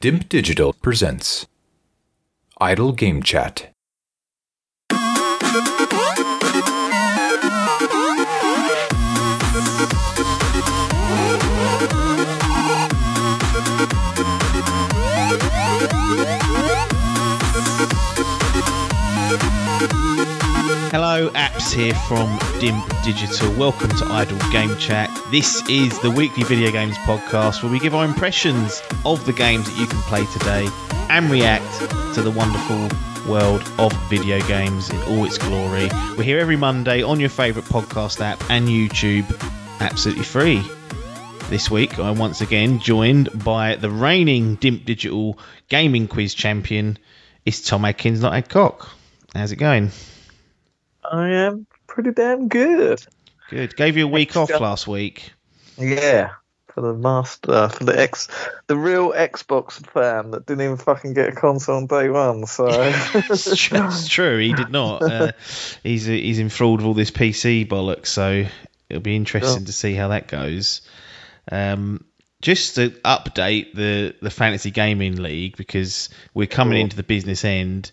Dimp Digital presents Idle Game Chat. Hello, apps here from Dimp Digital. Welcome to Idle Game Chat. This is the weekly video games podcast where we give our impressions of the games that you can play today and react to the wonderful world of video games in all its glory. We're here every Monday on your favourite podcast app and YouTube, absolutely free. This week, I'm once again joined by the reigning Dimp Digital gaming quiz champion. It's Tom Adkins, not Adcock. How's it going? I am pretty damn good. Good. Gave you a week off last week. Yeah, for the master, for the X, the real Xbox fan that didn't even fucking get a console on day one. So it's, true, it's true. He did not. Uh, he's he's enthralled with all this PC bollocks. So it'll be interesting to see how that goes. Um, just to update the the fantasy gaming league because we're coming into the business end.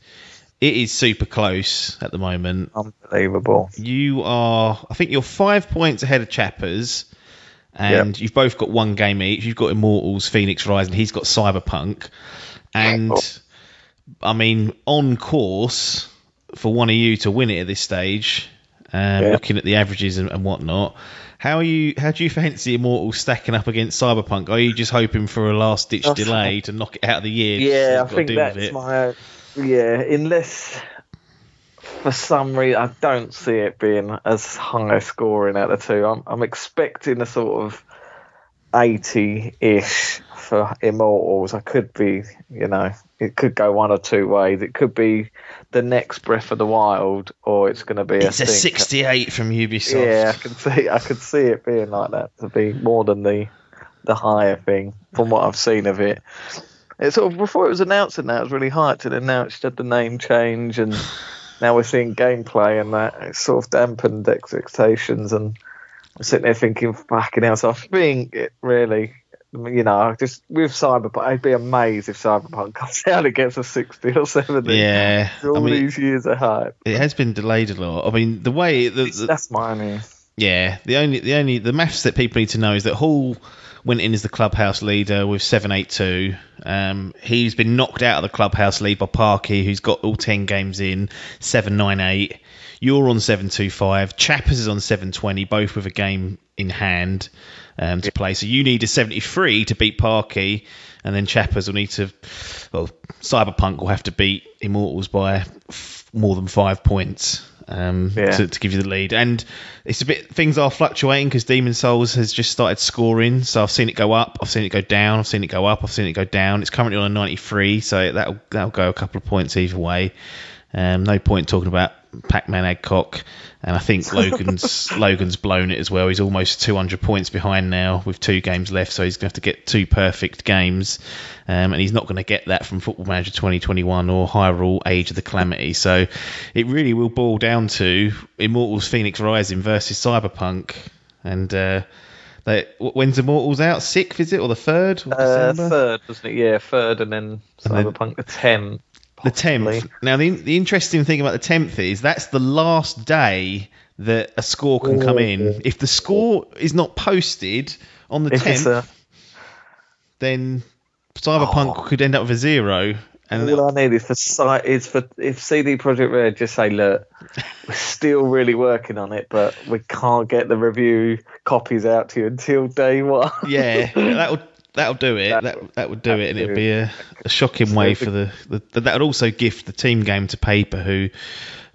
It is super close at the moment. unbelievable. You are, I think, you're five points ahead of Chappers, and you've both got one game each. You've got Immortals, Phoenix Rising. He's got Cyberpunk, and I mean, on course for one of you to win it at this stage. Um, Yeah. Looking at the averages and, and whatnot, how are you? How do you fancy Immortals stacking up against Cyberpunk? Are you just hoping for a last ditch delay to knock it out of the year? Yeah, I you've got to think that's my. Yeah, unless for some reason I don't see it being as high scoring out of two. I'm I'm expecting a sort of eighty-ish for Immortals. I could be, you know, it could go one or two ways. It could be the next Breath of the Wild, or it's going to be It's a stinker. 68 from Ubisoft. Yeah, I can see I could see it being like that to be more than the the higher thing from what I've seen of it. It sort of before it was announced and that it was really hyped and now it's had the name change and now we're seeing gameplay and that it's sort of dampened expectations and I'm sitting there thinking fucking hell so I think it really you know, just with Cyberpunk, I'd be amazed if Cyberpunk comes out and gets a 60 or 70. Yeah, All I mean, these years of hype. it has been delayed a lot. I mean, the way the, the, That's my only. yeah, the only the only the maths that people need to know is that Hall went in as the clubhouse leader with seven eight two. Um, he's been knocked out of the clubhouse lead by Parky, who's got all ten games in seven nine eight. You're on seven two five. Chappers is on seven twenty, both with a game in hand um, to play. So you need a seventy three to beat Parky, and then Chappers will need to. Well, Cyberpunk will have to beat Immortals by f- more than five points um, Yeah. to, to give you the lead. And it's a bit things are fluctuating because Demon Souls has just started scoring. So I've seen it go up, I've seen it go down, I've seen it go up, I've seen it go down. It's currently on a 93, so that'll that'll go a couple of points either way. Um, no point talking about Pac-Man Adcock, and I think Logan's Logan's blown it as well. He's almost 200 points behind now with two games left, so he's going to have to get two perfect games, um, and he's not going to get that from Football Manager 2021 or Hyrule Age of the Calamity. So it really will boil down to Immortals Phoenix Rising versus Cyberpunk, and uh, they, when's Immortals out? Sixth is it or the third? of Uh, third, wasn't it? Yeah, third, and then And then- Cyberpunk the tenth. The tenth. Now, the the interesting thing about the tenth is that's the last day that a score can come oh, in. If the score is not posted on the If tenth, a, then Cyberpunk Oh. could end up with a zero. And all I need is for is for if CD Projekt Red just say, look, we're still really working on it, but we can't get the review copies out to you until day one. yeah, that'll that'll do it. That- That would do it, and it'd be a, a shocking way for the, the that would also gift the team game to Paper, who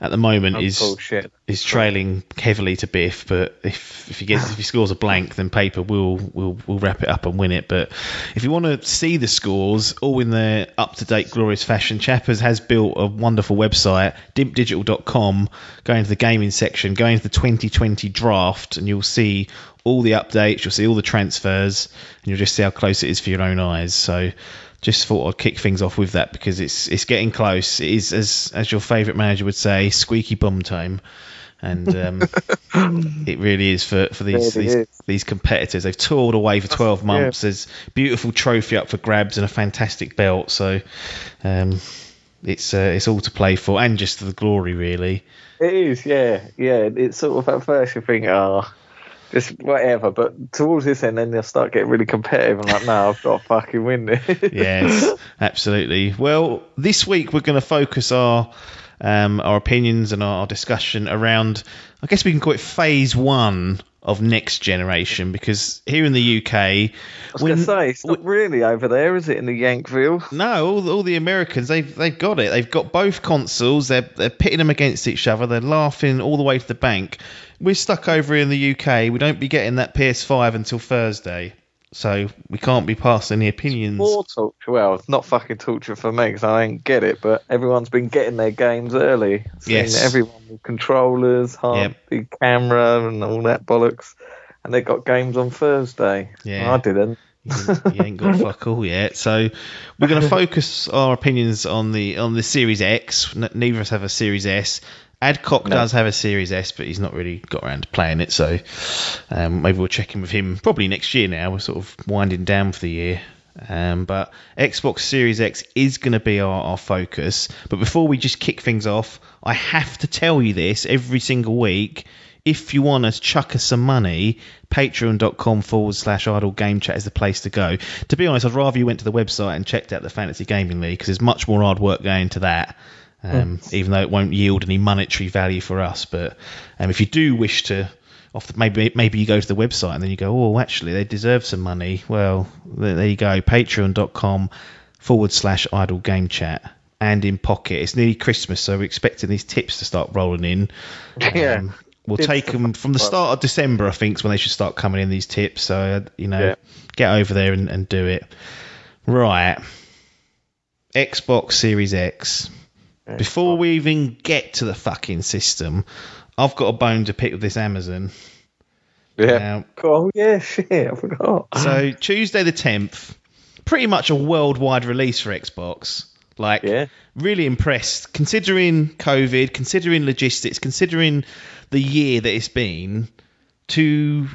at the moment Oh, is bullshit. is trailing heavily to Biff, but if if he gets if he scores a blank, then Paper will will will wrap it up and win it. But if you want to see the scores all in their up to date glorious fashion, Chappers has built a wonderful website, dimpdigital.com. Go into the gaming section, go into the 2020 draft, and you'll see all the updates. You'll see all the transfers, and you'll just see how close it is for your own eyes. So. Just thought I'd kick things off with that because it's it's getting close. It is as as your favourite manager would say, squeaky bum time. and um, it really is for, for these Really these, is. these competitors. They've toured away for 12 months. There's beautiful trophy up for grabs and a fantastic belt. So um, it's uh, it's all to play for, and just for the glory, really. It is, yeah, yeah. It's sort of at first you think, oh, just whatever, but towards this end, then you'll start getting really competitive I'm like, no, I've got to fucking win this. yes, absolutely. Well, this week we're going to focus our um, our opinions and our discussion around. I guess we can call it phase one of next generation because here in the UK, I was going to say, it's not really over there, is it, in the Yankville? no, all the, all the Americans they've they've got it. They've got both consoles. They're they're pitting them against each other. They're laughing all the way to the bank. We're stuck over in the UK. We don't be getting that PS5 until Thursday, so we can't be passing any opinions. More torture. Well, it's not fucking torture for me because I don't get it, but everyone's been getting their games early. Yes. Everyone with controllers, hard Yep. big camera, and all that bollocks. And they got games on Thursday. Yeah. I didn't. you, you ain't got fuck all yet. So we're going to focus our opinions on the on the Series X. neither of us have a Series S. Adcock No. does have a Series S, but he's not really got around to playing it. So um, maybe we'll check in with him probably next year. Now we're sort of winding down for the year. Um, but Xbox Series X is going to be our, our focus. But before we just kick things off, I have to tell you this every single week. If you want to chuck us some money, patreon.com forward slash idle game chat is the place to go. To be honest, I'd rather you went to the website and checked out the Fantasy Gaming League because there's much more hard work going into that. Um, even though it won't yield any monetary value for us, but um, if you do wish to, off the, maybe maybe you go to the website and then you go, oh, actually they deserve some money. Well, there, there you go, patreon.com forward slash idle game chat. And in pocket, it's nearly Christmas, so we're expecting these tips to start rolling in. Yeah. Um, we'll Tips take them from the start of December, I think, is when they should start coming in. These tips, so uh, you know, Yeah. get over there and, and do it. Right, Xbox Series X. Before we even get to the fucking system, I've got a bone to pick with this Amazon. Yeah. Now, Oh, yeah, shit, I forgot. so Tuesday the 10th, pretty much a worldwide release for Xbox. Like, Yeah. really impressed considering COVID, considering logistics, considering the year that it's been to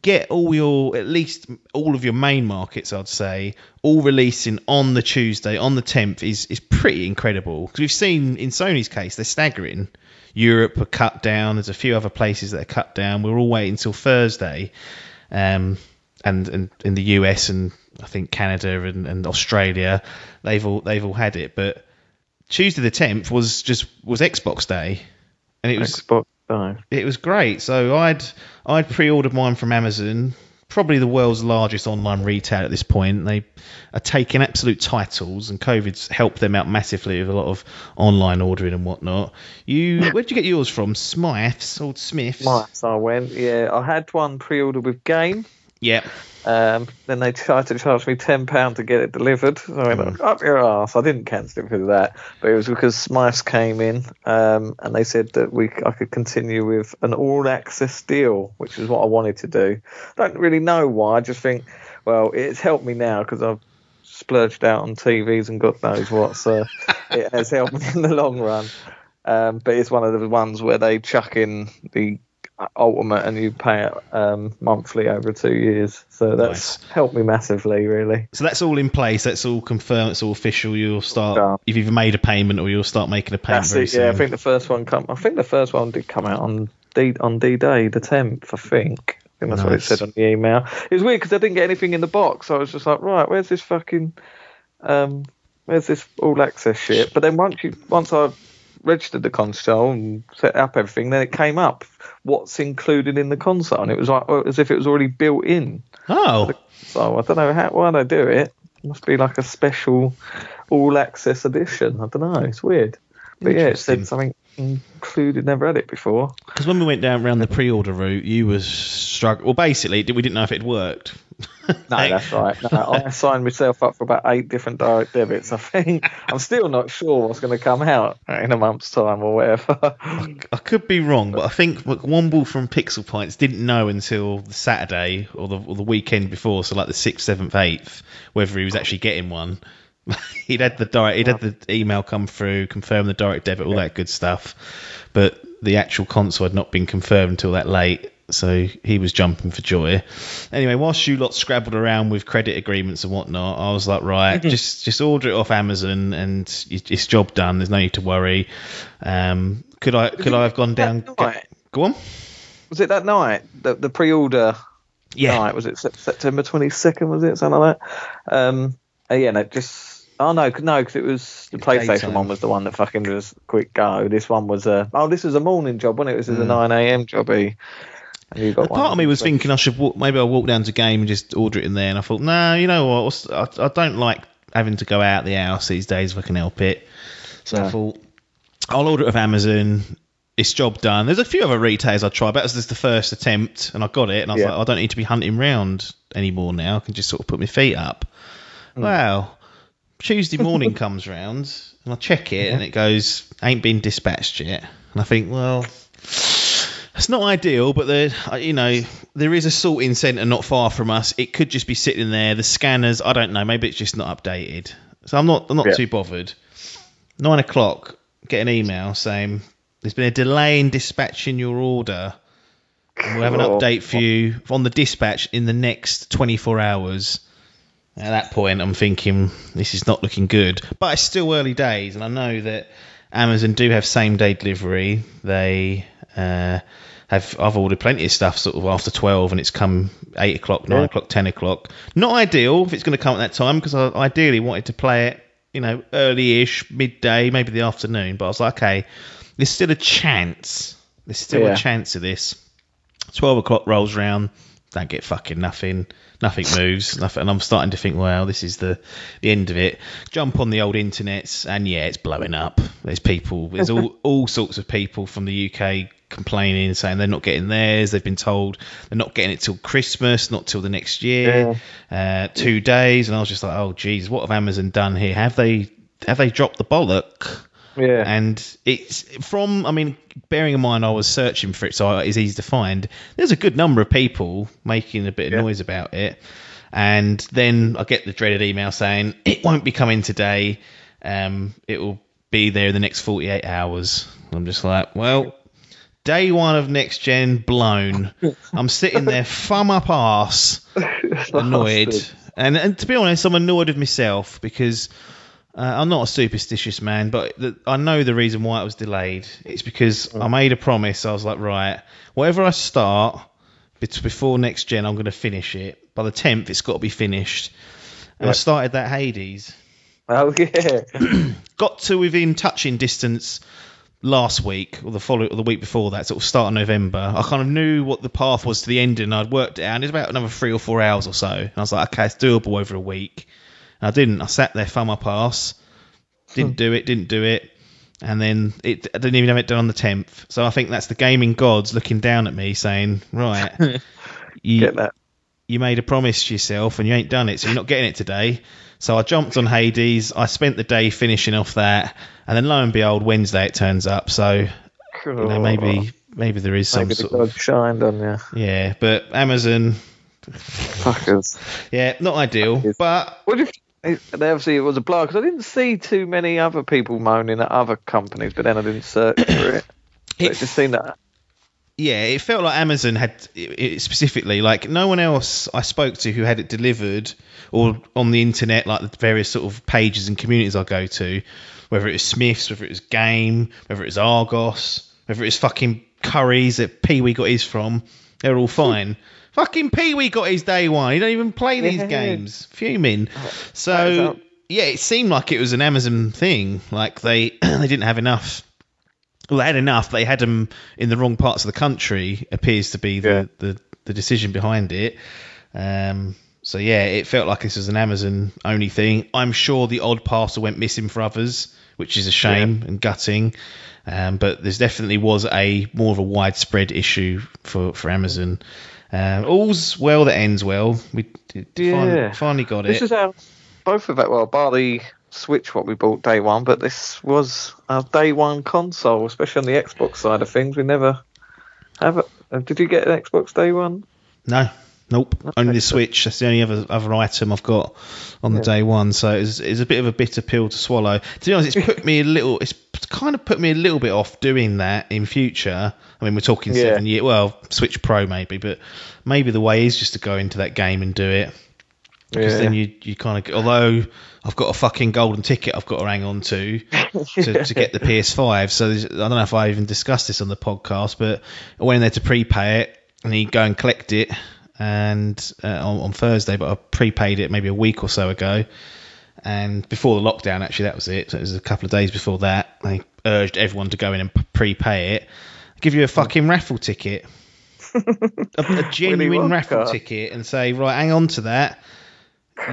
get all your at least all of your main markets I'd say all releasing on the Tuesday on the 10th is is pretty incredible. Because we've seen in Sony's case they're staggering. Europe are cut down. There's a few other places that are cut down. We're all waiting until Thursday. Um and, and in the US and I think Canada and, and Australia they've all they've all had it. But Tuesday the 10th was just was Xbox day. And it was Xbox Live. it was great. So I'd I'd pre-ordered mine from Amazon, probably the world's largest online retailer at this point. They are taking absolute titles, and COVID's helped them out massively with a lot of online ordering and whatnot. You, where'd you get yours from? Smyths, old Smyths. Mice, I went. Yeah, I had one pre-ordered with Game. Yep. Um, then they tried to charge me ten pound to get it delivered. So I went Hmm. up your ass. I didn't cancel it because of that, but it was because Smyths came in um, and they said that we I could continue with an all access deal, which is what I wanted to do. I don't really know why. I just think, well, it's helped me now because I've splurged out on TVs and God knows what. So it has helped me in the long run. Um, but it's one of the ones where they chuck in the ultimate and you pay it um, monthly over two years. So that's Nice. helped me massively, really. So that's all in place. That's all confirmed. It's all official. You'll start. Done. You've either made a payment or you'll start making a payment That's it. soon. Yeah, I think the first one come. I think the first one did come out on D on D Day, the tenth. I think. I think that's what it said on the email. It was weird because I didn't get anything in the box. So I was just like, right, where's this fucking, um, where's this all access shit? But then once you once I registered the console and set up everything, then it came up what's included in the console, and it was like oh, as if it was already built in. oh, So oh, I don't know how why they do it. must be like a special all access edition. I don't know. It's weird. But yeah, it said something included. Never had it before. because when we went down around the pre-order route, you was struggling. Well, basically, we didn't know if it worked. No, that's right. No, I signed myself up for about eight different direct debits. I think I'm still not sure what's going to come out in a month's time or whatever. I could be wrong, but I think Womble from Pixel Pints didn't know until the Saturday or the, or the weekend before, so like the sixth, seventh, eighth, whether he was actually getting one. he'd had the direct, he'd had the email come through, confirm the direct debit, all that good stuff, but the actual console had not been confirmed until that late. So he was jumping for joy. Anyway, whilst you lot scrabbled around with credit agreements and whatnot, I was like, right, just just order it off Amazon and it's job done. There's no need to worry. Um, could I could I have gone down? Night? Go on. Was it that night? The, the pre-order Yeah. night? Was it September 22nd? Was it something like that? Um, uh, yeah, no, just. Oh no, no, because it was the PlayStation daytime. one was the one that fucking was quick go. This one was a oh, this was a morning job, wasn't it? This was a nine a.m. jobby. And you got Mm. Part of me was thinking I should walk, maybe I'll walk down to game and just order it in there. And I thought, no, you know what? I, I don't like having to go out the house these days if I can help it. So I thought I'll order it off Amazon. It's job done. There's a few other retailers I tried, but that was just the first attempt, and I got it. And I was Yeah. like, I don't need to be hunting round anymore now. I can just sort of put my feet up. Hmm. Wow. Tuesday morning comes round, and I check it, and it goes, ain't been dispatched yet. And I think, well, it's not ideal, but there, uh, you know, there is a sorting centre not far from us. It could just be sitting there. The scanners, I don't know. Maybe it's just not updated. So I'm not, I'm not Yeah. too bothered. Nine o'clock, get an email saying there's been a delay in dispatching your order. And we'll have an Oh. update for you on the dispatch in the next 24 hours. At that point, I'm thinking this is not looking good, but it's still early days, and I know that Amazon do have same day delivery. They uh, have I've ordered plenty of stuff sort of after 12, and it's come eight o'clock, nine Yeah. o'clock, ten o'clock. Not ideal if it's going to come at that time because I ideally wanted to play it, you know, early-ish, midday, maybe the afternoon. But I was like, okay, there's still a chance. There's still Yeah. a chance of this. 12 o'clock rolls round, don't get fucking nothing. Nothing moves, nothing, and I'm starting to think, well, this is the, the end of it. Jump on the old internets, and yeah, it's blowing up. There's people, there's all, all sorts of people from the UK complaining, saying they're not getting theirs. They've been told they're not getting it till Christmas, not till the next year, uh, two days. And I was just like, oh, geez, what have Amazon done here? Have they have they dropped the bollock? Yeah. And it's from, I mean, bearing in mind I was searching for it, so it's easy to find. There's a good number of people making a bit of Yeah. noise about it. And then I get the dreaded email saying it won't be coming today. Um, it will be there in the next 48 hours. I'm just like, well, day one of next gen blown. I'm sitting there, thumb up arse, annoyed. And, and to be honest, I'm annoyed with myself because uh, I'm not a superstitious man, but the, I know the reason why it was delayed. It's because I made a promise. I was like, right, whatever I start before next gen, I'm going to finish it. By the 10th, it's got to be finished. And I started that Hades. Oh yeah. Got to within touching distance last week or the follow or the week before that, sort of start of November. I kind of knew what the path was to the ending. I'd worked it out. And it's about another three or four hours or so. And I was like, okay, it's doable over a week. I didn't. I sat there, thumb up arse. Didn't hmm. do it. Didn't do it. And then it, I didn't even have it done on the tenth. So I think that's the gaming gods looking down at me, saying, "Right, you, Get that. you made a promise to yourself and you ain't done it, so you're not getting it today. So I jumped on Hades. I spent the day finishing off that, and then lo and behold, Wednesday it turns up. So you know, maybe maybe there is some maybe the sort of shined on you. yeah. But Amazon, Fuckers. yeah, not ideal. Fuckers. But What do They obviously it was a blow because I didn't see too many other people moaning at other companies, but then I didn't search for it. It just seen that yeah, it felt like Amazon had it, it specifically like no one else I spoke to who had it delivered or on the internet, like the various sort of pages and communities I go to, whether it was Smyths, whether it was Game, whether it was Argos, whether it was fucking Curry's that Pee Wee got his from, they're all hmm. fine. Fucking Pee Wee got his day one. He don't even play these Yeah. games. Fuming. So yeah, it seemed like it was an Amazon thing. Like they they didn't have enough. Well, they had enough. They had them in the wrong parts of the country. Appears to be the Yeah. the, the decision behind it. Um, so yeah, it felt like this was an Amazon only thing. I'm sure the odd parcel went missing for others, which is a shame and gutting. Um, but there's definitely was a more of a widespread issue for for Amazon. Um, all's well that ends well. We Yeah. fin- finally got it. this it. is our both of it. Well, bar the Switch what we bought day one, but this was our day one console, especially on the Xbox side of things. We never have it. Did you get an Xbox day one? No, Nope, only the Switch. That's the only other other item I've got on the day one. So it's, it's a bit of a bitter pill to swallow. To be honest, it's put me a little. It's kind of put me a little bit off doing that in future. I mean, we're talking Yeah. seven years. Well, Switch Pro maybe, but maybe the way is just to go into that game and do it. Because Yeah. then you you kind of although I've got a fucking golden ticket I've got to hang on to to, to get the PS5. So I don't know if I even discussed this on the podcast, but I went in there to prepay it and you go and collect it and uh, on, on Thursday, but I prepaid it maybe a week or so ago. And before the lockdown, actually, that was it. So it was a couple of days before that. They urged everyone to go in and prepay it. Give you a fucking raffle ticket, a, a genuine raffle ticket, and say, right, hang on to that.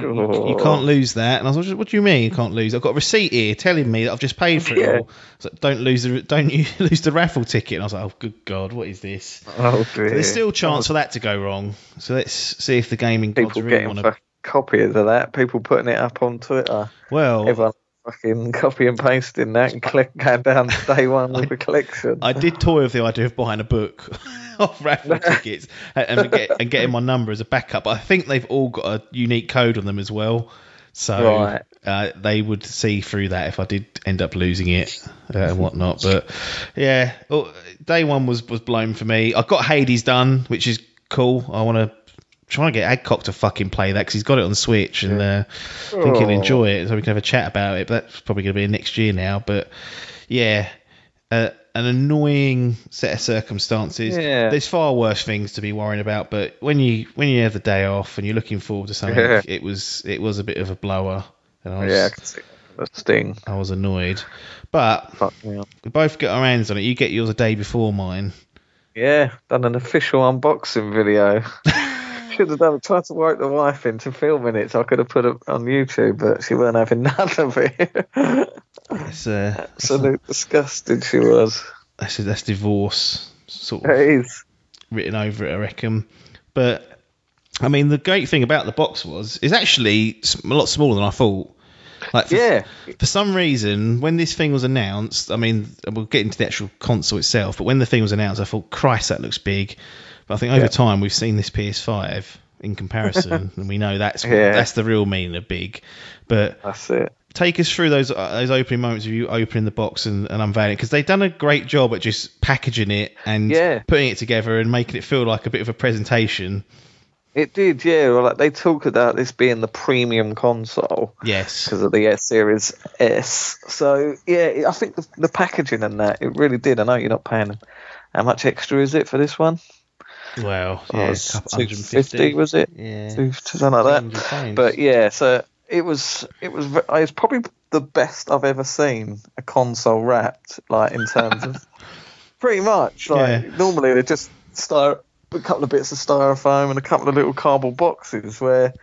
You, Oh. you can't lose that. And I was like, what do you mean you can't lose? I've got a receipt here telling me that I've just paid for it Yeah. all. Like, don't lose the don't you lose the raffle ticket. And I was like, oh good god, what is this? Oh dear. There's still a chance for that to go wrong. So let's see if the gaming gods people really want to. Copies of that. People putting it up on Twitter. Well, Everyone fucking copy and pasting that and click going down to day one with the collection. I did toy with the idea of buying a book of raffle tickets and, and, get, and getting my number as a backup. But I think they've all got a unique code on them as well. So Right. uh, they would see through that if I did end up losing it uh, and whatnot. But yeah, well, day one was, was blown for me. I got Hades done, which is cool. I want to try and get Adcock to fucking play that because he's got it on Switch and uh, I think he'll Oh. enjoy it. So we can have a chat about it. But that's probably going to be next year now. But yeah, uh, an annoying set of circumstances. Yeah. There's far worse things to be worrying about. But when you when you have the day off and you're looking forward to something, Yeah. it was it was a bit of a blower. And I was, yeah, I can see the sting. I was annoyed. But up. we both get our hands on it. You get yours a day before mine. Yeah, done an official unboxing video. Should have done. Tried to work the wife into filming it, so I could have put it on YouTube, but she weren't having none of it. It's, uh, Absolute disgusting she was. that's, that's divorce sort of It is. written over it, I reckon. But I mean, the great thing about the box was it's actually a lot smaller than I thought. Like for, Yeah, for some reason, when this thing was announced, I mean, we'll get into the actual console itself, but when the thing was announced, I thought, Christ, that looks big. But I think over Yeah. time, we've seen this PS5 in comparison, and we know that's what, Yeah. that's the real meaning of big. But that's it. take us through those uh, those opening moments of you opening the box and, and unveiling because they've done a great job at just packaging it and Yeah. putting it together and making it feel like a bit of a presentation. It did, yeah. Well, like they talk about this being the premium console Yes. because of the S Series S. So yeah, I think the, the packaging and that it really did. I know you're not paying. How much extra is it for this one? Well, Oh, yeah, a couple- 250 was it? Yeah. Two- Something like that. 200. But yeah, so it was it was it's probably the best I've ever seen a console wrapped like in terms of pretty much like Yeah. normally they're just styro- a couple of bits of styrofoam and a couple of little cardboard boxes where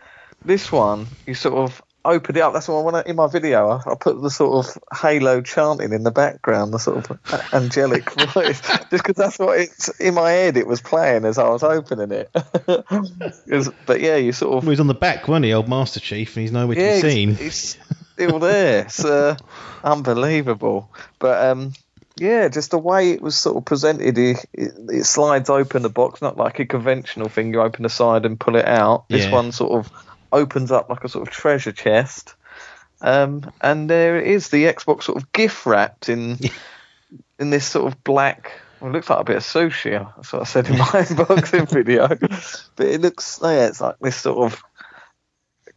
this one you sort of open it up that's why when I, in my video I, I put the sort of halo chanting in the background the sort of angelic voice just because that's what it's in my head it was playing as I was opening it, It but yeah you sort of Well, he's on the back, wasn't he, old Master Chief, and he's nowhere to yeah, be seen. it's still there. It's uh, unbelievable. But um, yeah, just the way it was sort of presented, it, it, it slides open the box, not like a conventional thing. You open the side and pull it out. This Yeah. one sort of opens up like a sort of treasure chest. Um, and there it is, the Xbox sort of gift wrapped in in this sort of black. Well, it looks like a bit of sushi. That's what I said in my unboxing video. But it looks, yeah, it's like this sort of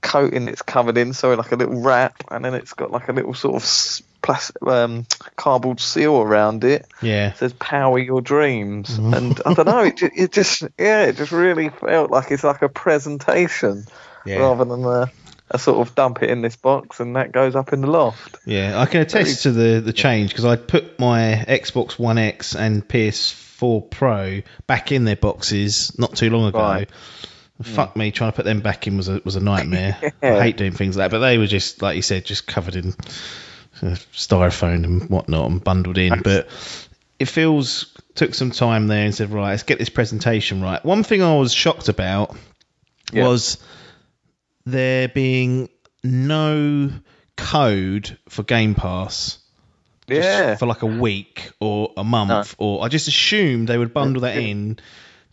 coating it's covered in, so like a little wrap, and then it's got like a little sort of plastic, um, cardboard seal around it. Yeah. It says "Power Your Dreams," and I don't know, it, it just yeah, it just really felt like it's like a presentation Yeah. rather than a, a sort of dump it in this box and that goes up in the loft. Yeah, I can attest to the, the change because I put my Xbox One X and PS4 Pro back in their boxes not too long ago. Right. Fuck me, trying to put them back in was a was a nightmare. I hate doing things like that, but they were just like you said, just covered in uh, styrofoam and whatnot and bundled in. But it feels took some time there and said, right, let's get this presentation right. One thing I was shocked about Yeah. was there being no code for Game Pass Yeah, for like a week or a month, or I just assumed they would bundle that in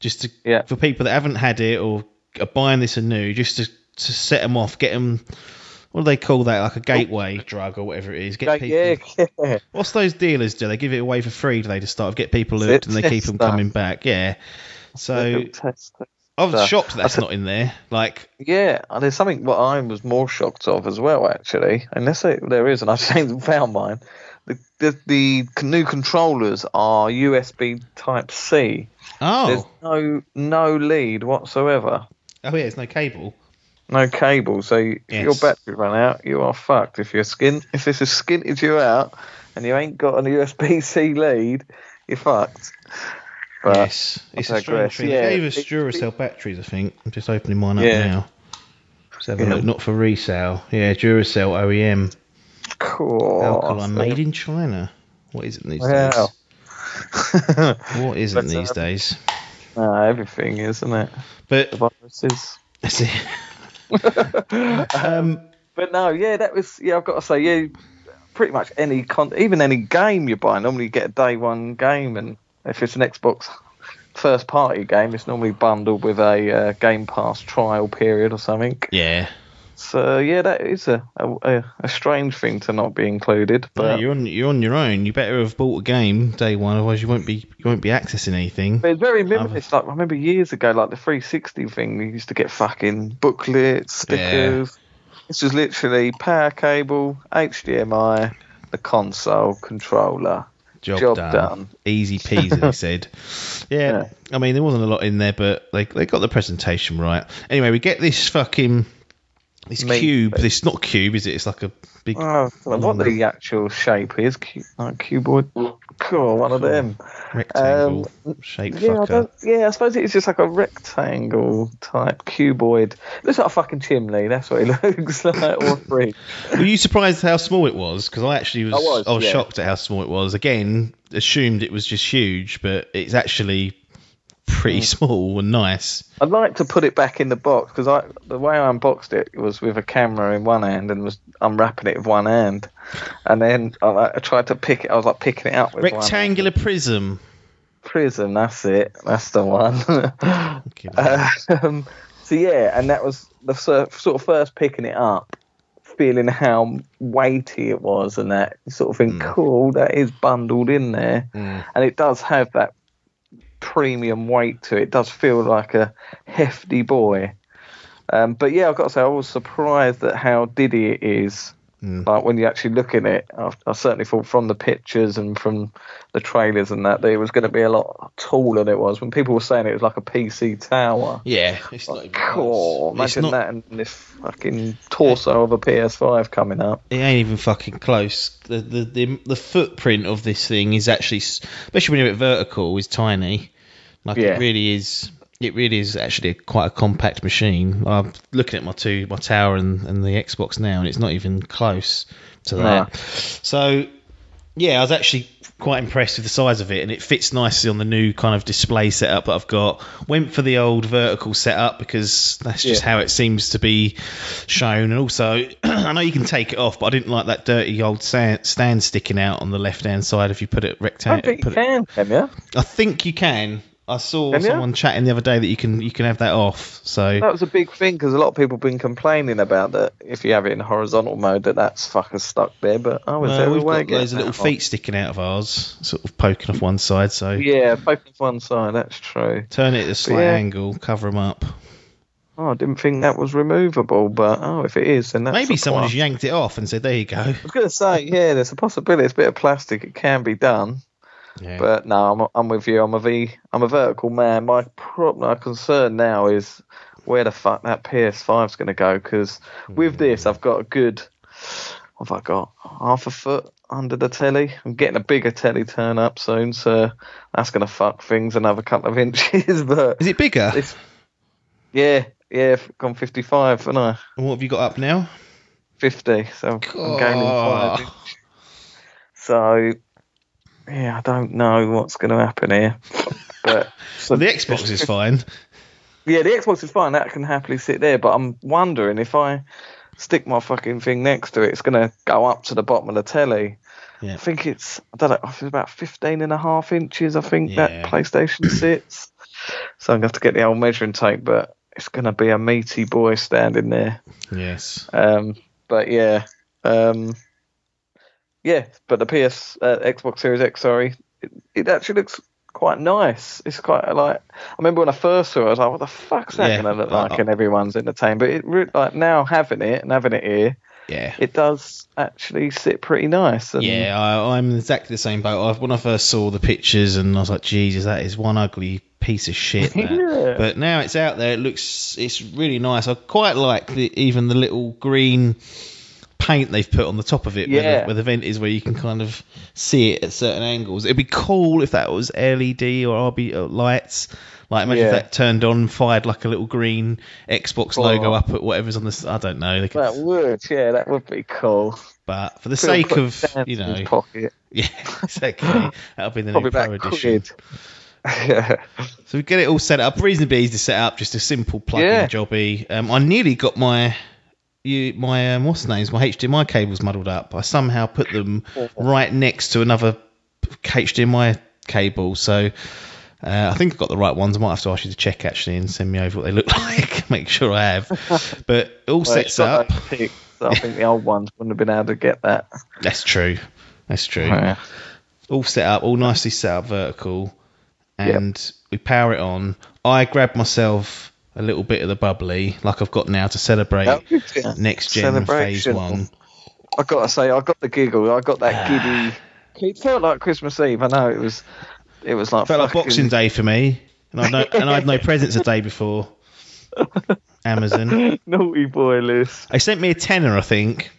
just to Yeah. for people that haven't had it or are buying this anew just to to set them off, get them. What do they call that? Like a gateway drug or whatever it is. Get people. yeah. What's those dealers do? They give it away for free, do they, to start get people hooked and they keep them coming back? Yeah. So I was Tester. shocked that's said- not in there. Like, Yeah, there's something what I was more shocked of as well, actually. Unless it, there is, and I've changed found mine. The, the the new controllers are USB Type C. Oh, There's no no lead whatsoever, oh yeah, there's no cable. no cable. So you- if your battery run out, you are fucked. If your skin, if this has skinted you out, and you ain't got a USB C lead, you're fucked. Yes, it's a strange thing. Yeah, They gave us it- Duracell batteries, I think. I'm just opening mine up Yeah. now. Let's have a Yeah. look. Not for resale. Yeah, Duracell OEM. cool. Alkaline made in China. What is it these Wow. days? What isn't But, these um, days? no, everything, isn't it? But The viruses. that's it. um, But no, yeah, that was yeah. I've got to say, yeah, pretty much any con, even any game you buy, normally you get a day one game, and if it's an Xbox first party game, it's normally bundled with a uh, Game Pass trial period or something. yeah. So yeah, that is a a, a strange thing to not be included. But, you're on you're on your own. You better have bought a game day one, otherwise you won't be you won't be accessing anything. but it's very minimalist. Like I remember years ago, like the 360 thing, you used to get fucking booklets, stickers. This was literally power cable, HDMI, the console, controller. Job, Job done. done. Easy peasy, they said. Yeah, Yeah. I mean there wasn't a lot in there, but they they got the presentation right. Anyway, we get this fucking this Meat cube. bit. This not cube, is it? It's like a big Oh, I what the actual shape is. Like cuboid. Cool, one of them. rectangle Um, Yeah, I yeah, I suppose it's just like a rectangle type cuboid. Looks like a fucking chimney. That's what it looks like, or fridge. Were you surprised how small it was? Because I actually was. I was, yeah. shocked at how small it was. Again, assumed it was just huge, but it's actually pretty Mm. small and nice. I'd like to put it back in the box because I the way I unboxed it was with a camera in one hand and was unwrapping it with one hand, and then I, I tried to pick it. I was like picking it up with one. Rectangular prism. prism. That's it. That's the one. Okay. um, so yeah, and that was the sor- sort of first picking it up, feeling how weighty it was, and that sort of think, cool, that is bundled in there, Mm. and it does have that premium weight to it. It does feel like a hefty boy. Um, but yeah, I've got to say, I was surprised at how diddy it is. Mm. Like when you actually look at it, I, I certainly thought from the pictures and from the trailers and that, that it was going to be a lot taller than it was. When people were saying it was like a PC tower. Yeah, it's not even Cool. close. Imagine not- that and this fucking torso of a PS5 coming up. It ain't even fucking close. The, the the the footprint of this thing is actually, especially when you're at vertical, is tiny. Like Yeah. it really is. It really is actually quite a compact machine. I'm looking at my two, my tower and, and the Xbox now, and it's not even close to that. So, yeah, I was actually quite impressed with the size of it, and it fits nicely on the new kind of display setup that I've got. Went for the old vertical setup because that's just Yeah. how it seems to be shown, and also I know you can take it off, but I didn't like that dirty old stand, stand sticking out on the left hand side if you put it rectangular. I think you can, can you? I think you can. I saw Can someone chatting the other day that you can you can have that off. So That was a big thing because a lot of people have been complaining about that. If you have it in horizontal mode, that that's fucker stuck there. But oh, I was well, there. we've got loads of little feet sticking out of ours, sort of poking off one side. So Yeah, poking off one side. That's true. turn it at a slight yeah. angle, cover them up. Oh, I didn't think that was removable, but oh, if it is, then that's Maybe someone just yanked it off and said, "There you go." I was going to say, yeah, there's a possibility. It's a bit of plastic. It can be done, Yeah. but no, I'm, I'm with you. I'm a v. I'm a vertical man. My pro- my concern now is where the fuck that PS5's going to go because with hmm. this, I've got a good. What have I got? Half a foot under the telly. I'm getting a bigger telly turn up soon, so that's going to fuck things another couple of inches. But Is it bigger? it's yeah, yeah, I've gone 55, and I. And what have you got up now? 50, so I'm gaining God. five. inch. So, yeah, I don't know what's going to happen here. But so the Xbox is fine. Yeah, the Xbox is fine. That can happily sit there. But I'm wondering if I stick my fucking thing next to it, it's going to go up to the bottom of the telly. Yeah. I think it's, I don't know, it's about 15 and a half inches, I think Yeah. that PlayStation sits. So I'm going to have to get the old measuring tape. But it's going to be a meaty boy standing there. Yes. Um, but yeah, um, yeah. But the PS uh, Xbox Series X, sorry, it, it actually looks quite nice. It's quite like I remember when I first saw it, I was like, "What the fuck's that Yeah. going to look Uh, like?" And everyone's entertained. But it like now having it and having it here, Yeah. it does actually sit pretty nice. And Yeah, I, I'm exactly the same boat. I, when I first saw the pictures, and I was like, Jesus, that is one ugly piece of shit. Yeah. But now it's out there. It looks, it's really nice. I quite like the, even the little green paint they've put on the top of it, where, the, where the vent is, where you can kind of see it at certain angles. It'd be cool if that was LED or RB lights. Like imagine if that turned on, fired like a little green Xbox Oh. logo up at whatever's on this. I don't know. Could, That would, yeah, that would be cool. but for the a- sake of you know, pocket. yeah, exactly. That'll be the Probably new Pro edition. quid. yeah. So we get it all set up, reasonably easy to set up, just a simple plug-in Yeah. jobby. Um, I nearly got my you my um, what's the names my HDMI cables muddled up. I somehow put them right next to another HDMI cable, so. Uh, I think I've got the right ones. I might have to ask you to check actually and send me over what they look like. Make sure I have. But it all Well, sets up. so I think the old ones wouldn't have been able to get that. That's true. That's true. Yeah. all set up, all nicely set up vertical, and we power it on. I grab myself a little bit of the bubbly, like I've got now to celebrate Oh, yeah. next gen phase Celebration. one. I got to say, I got the giggle. I got that giddy. It felt like Christmas Eve. I know it was. It was like it Felt like Boxing Day for me, and I no, and I had no presents the day before. Amazon. Naughty boy list. They sent me a tenner, I think.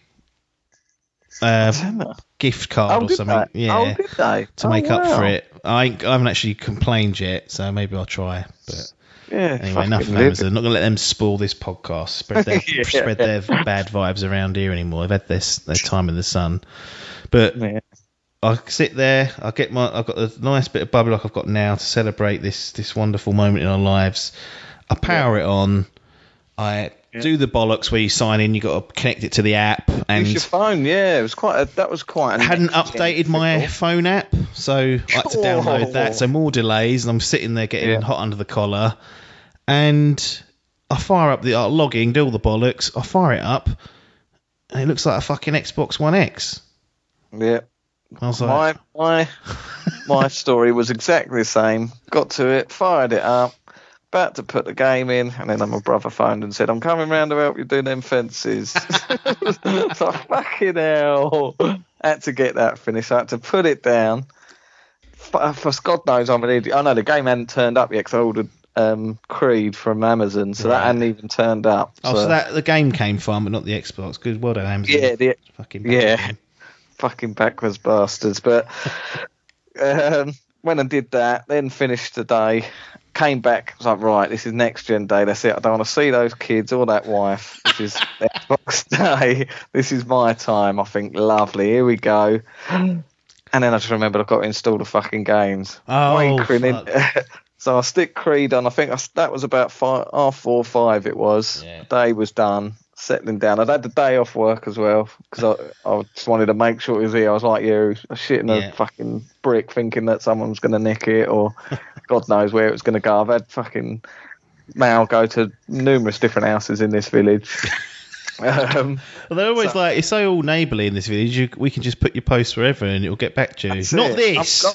Uh, gift card Oh, or something. they? Yeah. Oh, to Oh, make up for it. I, I haven't actually complained yet, so maybe I'll try. But Yeah. Anyway, enough of Amazon. Not going to let them spoil this podcast. Spread their, Yeah. spread their bad vibes around here anymore. They've had their, their time in the sun. But. Yeah. I sit there. I get my. I've got a nice bit of bubble like I've got now to celebrate this this wonderful moment in our lives. I power it on. I do the bollocks where you sign in. You got to connect it to the app and. Use your phone. Yeah, it was quite. A, that was quite. I hadn't updated my phone app, so I had to download that. So more delays, and I'm sitting there getting Yeah. hot under the collar. And I fire up the uh, logging, do all the bollocks. I fire it up, and it looks like a fucking Xbox One X. Yeah. I was like, My my my story was exactly the same. Got to it, fired it up, about to put the game in, and then my brother phoned and said, "I'm coming round to help you do them fences." so fucking hell, had to get that finished. I had to put it down. For, for God knows I'm an idiot. I know the game hadn't turned up yet because I ordered um, Creed from Amazon, so that hadn't even turned up. oh, so that the game came from, but not the Xbox. Good, well done, Amazon. yeah, the fucking yeah. bastard. fucking backwards bastards. But um, went and did that, then finished the day, came back, was like, right, this is next gen day. That's it. I don't want to see those kids or that wife. This is Xbox Day. This is my time. I think lovely. Here we go. And then I just remembered I've got to install the fucking games. Oh, fuck. so I stick Creed on. I think I, that was about five, half four five. It was. Yeah. Day was done. Settling down. I'd had the day off work as well because I, I just wanted to make sure it was here. I was like you, was shitting Yeah. a fucking brick, thinking that someone's going to nick it or God knows where it was going to go. I've had fucking mail go to numerous different houses in this village. um, Well, they're always So- like, it's so all neighbourly in this village. You, we can just put your post wherever, and it'll get back to you. Not it. this. I'm,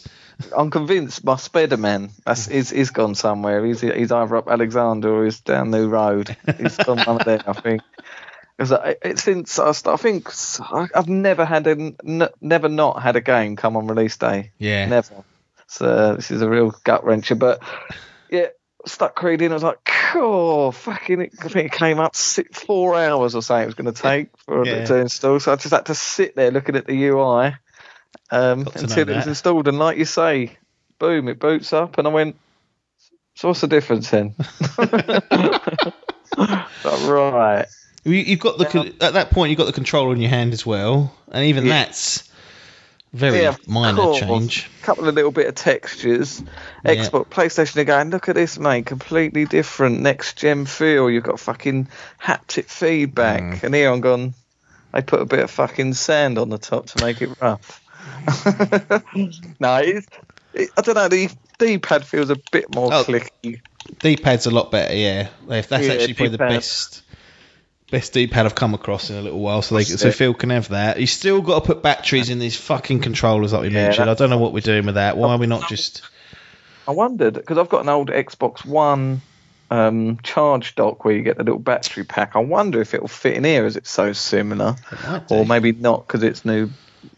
I'm convinced my Spiderman that's he's, he's gone somewhere. He's he's either up Alexander or he's down the Road. He's gone one of them, I think. Because I- it, since I, I think I've never had a n- never not had a game come on release day. yeah. Never. So this is a real gut wrencher. But yeah, stuck Creed in. I was like, oh, fucking. It, I think it came up six, four hours or something it was going to take for Yeah. it to install. So I just had to sit there looking at the UI um, Got to know until it was installed. And like you say, boom, it boots up. And I went, so what's the difference then? Right. You, you've got the at that point you've got the controller in your hand as well, and even Yeah. that's very Yeah, minor course. change. A couple of little bit of textures. Yeah. Xbox, PlayStation are going, look at this, mate, completely different next gen feel. You've got fucking haptic feedback. Mm. And here I'm gone, they put a bit of fucking sand on the top to make it rough. no, it's, it, I don't know, the D pad feels a bit more Oh. clicky. D-pad's a lot better. Yeah, If that's Yeah, actually probably the best best D-pad I've come across in a little while. So they, so. Phil can have that. You still got to put batteries in these fucking controllers like we Yeah, mentioned. I don't know what we're doing with that. Why are we not just? I wondered because I've got an old Xbox One um, charge dock where you get the little battery pack. I wonder if it'll fit in here as it's so similar, or maybe not because it's new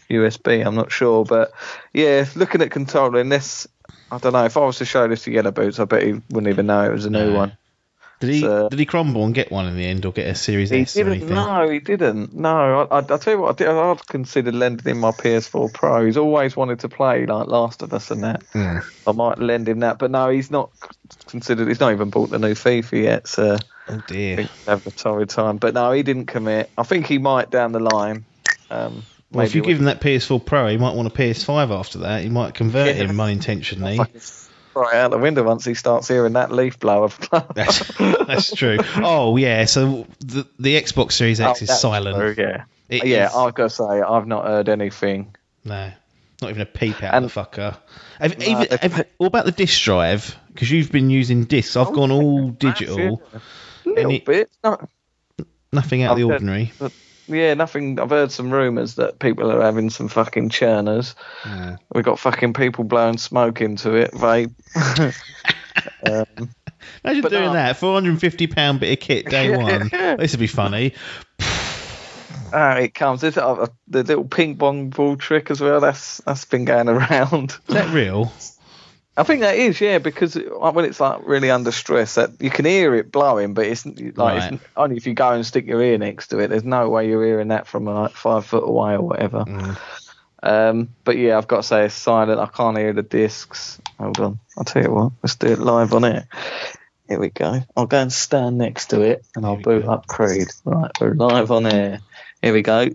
USB. I'm not sure, but yeah, looking at controlling this, I don't know. If I was to show this to Yellow Boots, I bet he wouldn't even know it was a new No. one. Did he? So- did he crumble and get one in the end, or get a Series He S or didn't. anything? No, he didn't. No, I, I, I'll tell you what. I did, I'd considered lending him my PS4 Pro. He's always wanted to play like Last of Us and that. Hmm. I might lend him that, but no, he's not considered. He's not even bought the new FIFA yet. So Oh I dear. have a torrid time. But no, he didn't commit. I think he might down the line. Um, Well, if you give him that PS4 Pro, he might want a PS5 after that. He might convert Yeah. him unintentionally. right out the window once he starts hearing that leaf blower. That's that's true. Oh yeah, so the the Xbox Series X Oh, is silent. true, yeah, It yeah. is- I've got to say, I've not heard anything. No, not even a peep out And- of the fucker. Have, No, even, have, what about the disc drive? Because you've been using discs. I've oh, gone all digital. A little Any- bit. No, Nothing out of the I've heard- ordinary. Yeah, nothing. I've heard some rumours that people are having some fucking churners. Yeah. We've got fucking people blowing smoke into it, vape. um, Imagine doing no. that. Four hundred and fifty pound bit of kit day one. this would be funny. ah, it comes. This, uh, the little ping pong ball trick as well. That's that's been going around. Is that real? I think that is, yeah, because it- when it's like really under stress, that you can hear it blowing, but it's like Right. it's only if you go and stick your ear next to it. There's no way you're hearing that from like five foot away or whatever. Mm. Um, but yeah, I've got to say it's silent. I can't hear the discs. Hold on, I'll tell you what. Let's do it live on air. Here we go. I'll go and stand next to it, and I'll boot go. up Creed. Right, we're live on air. Here we go.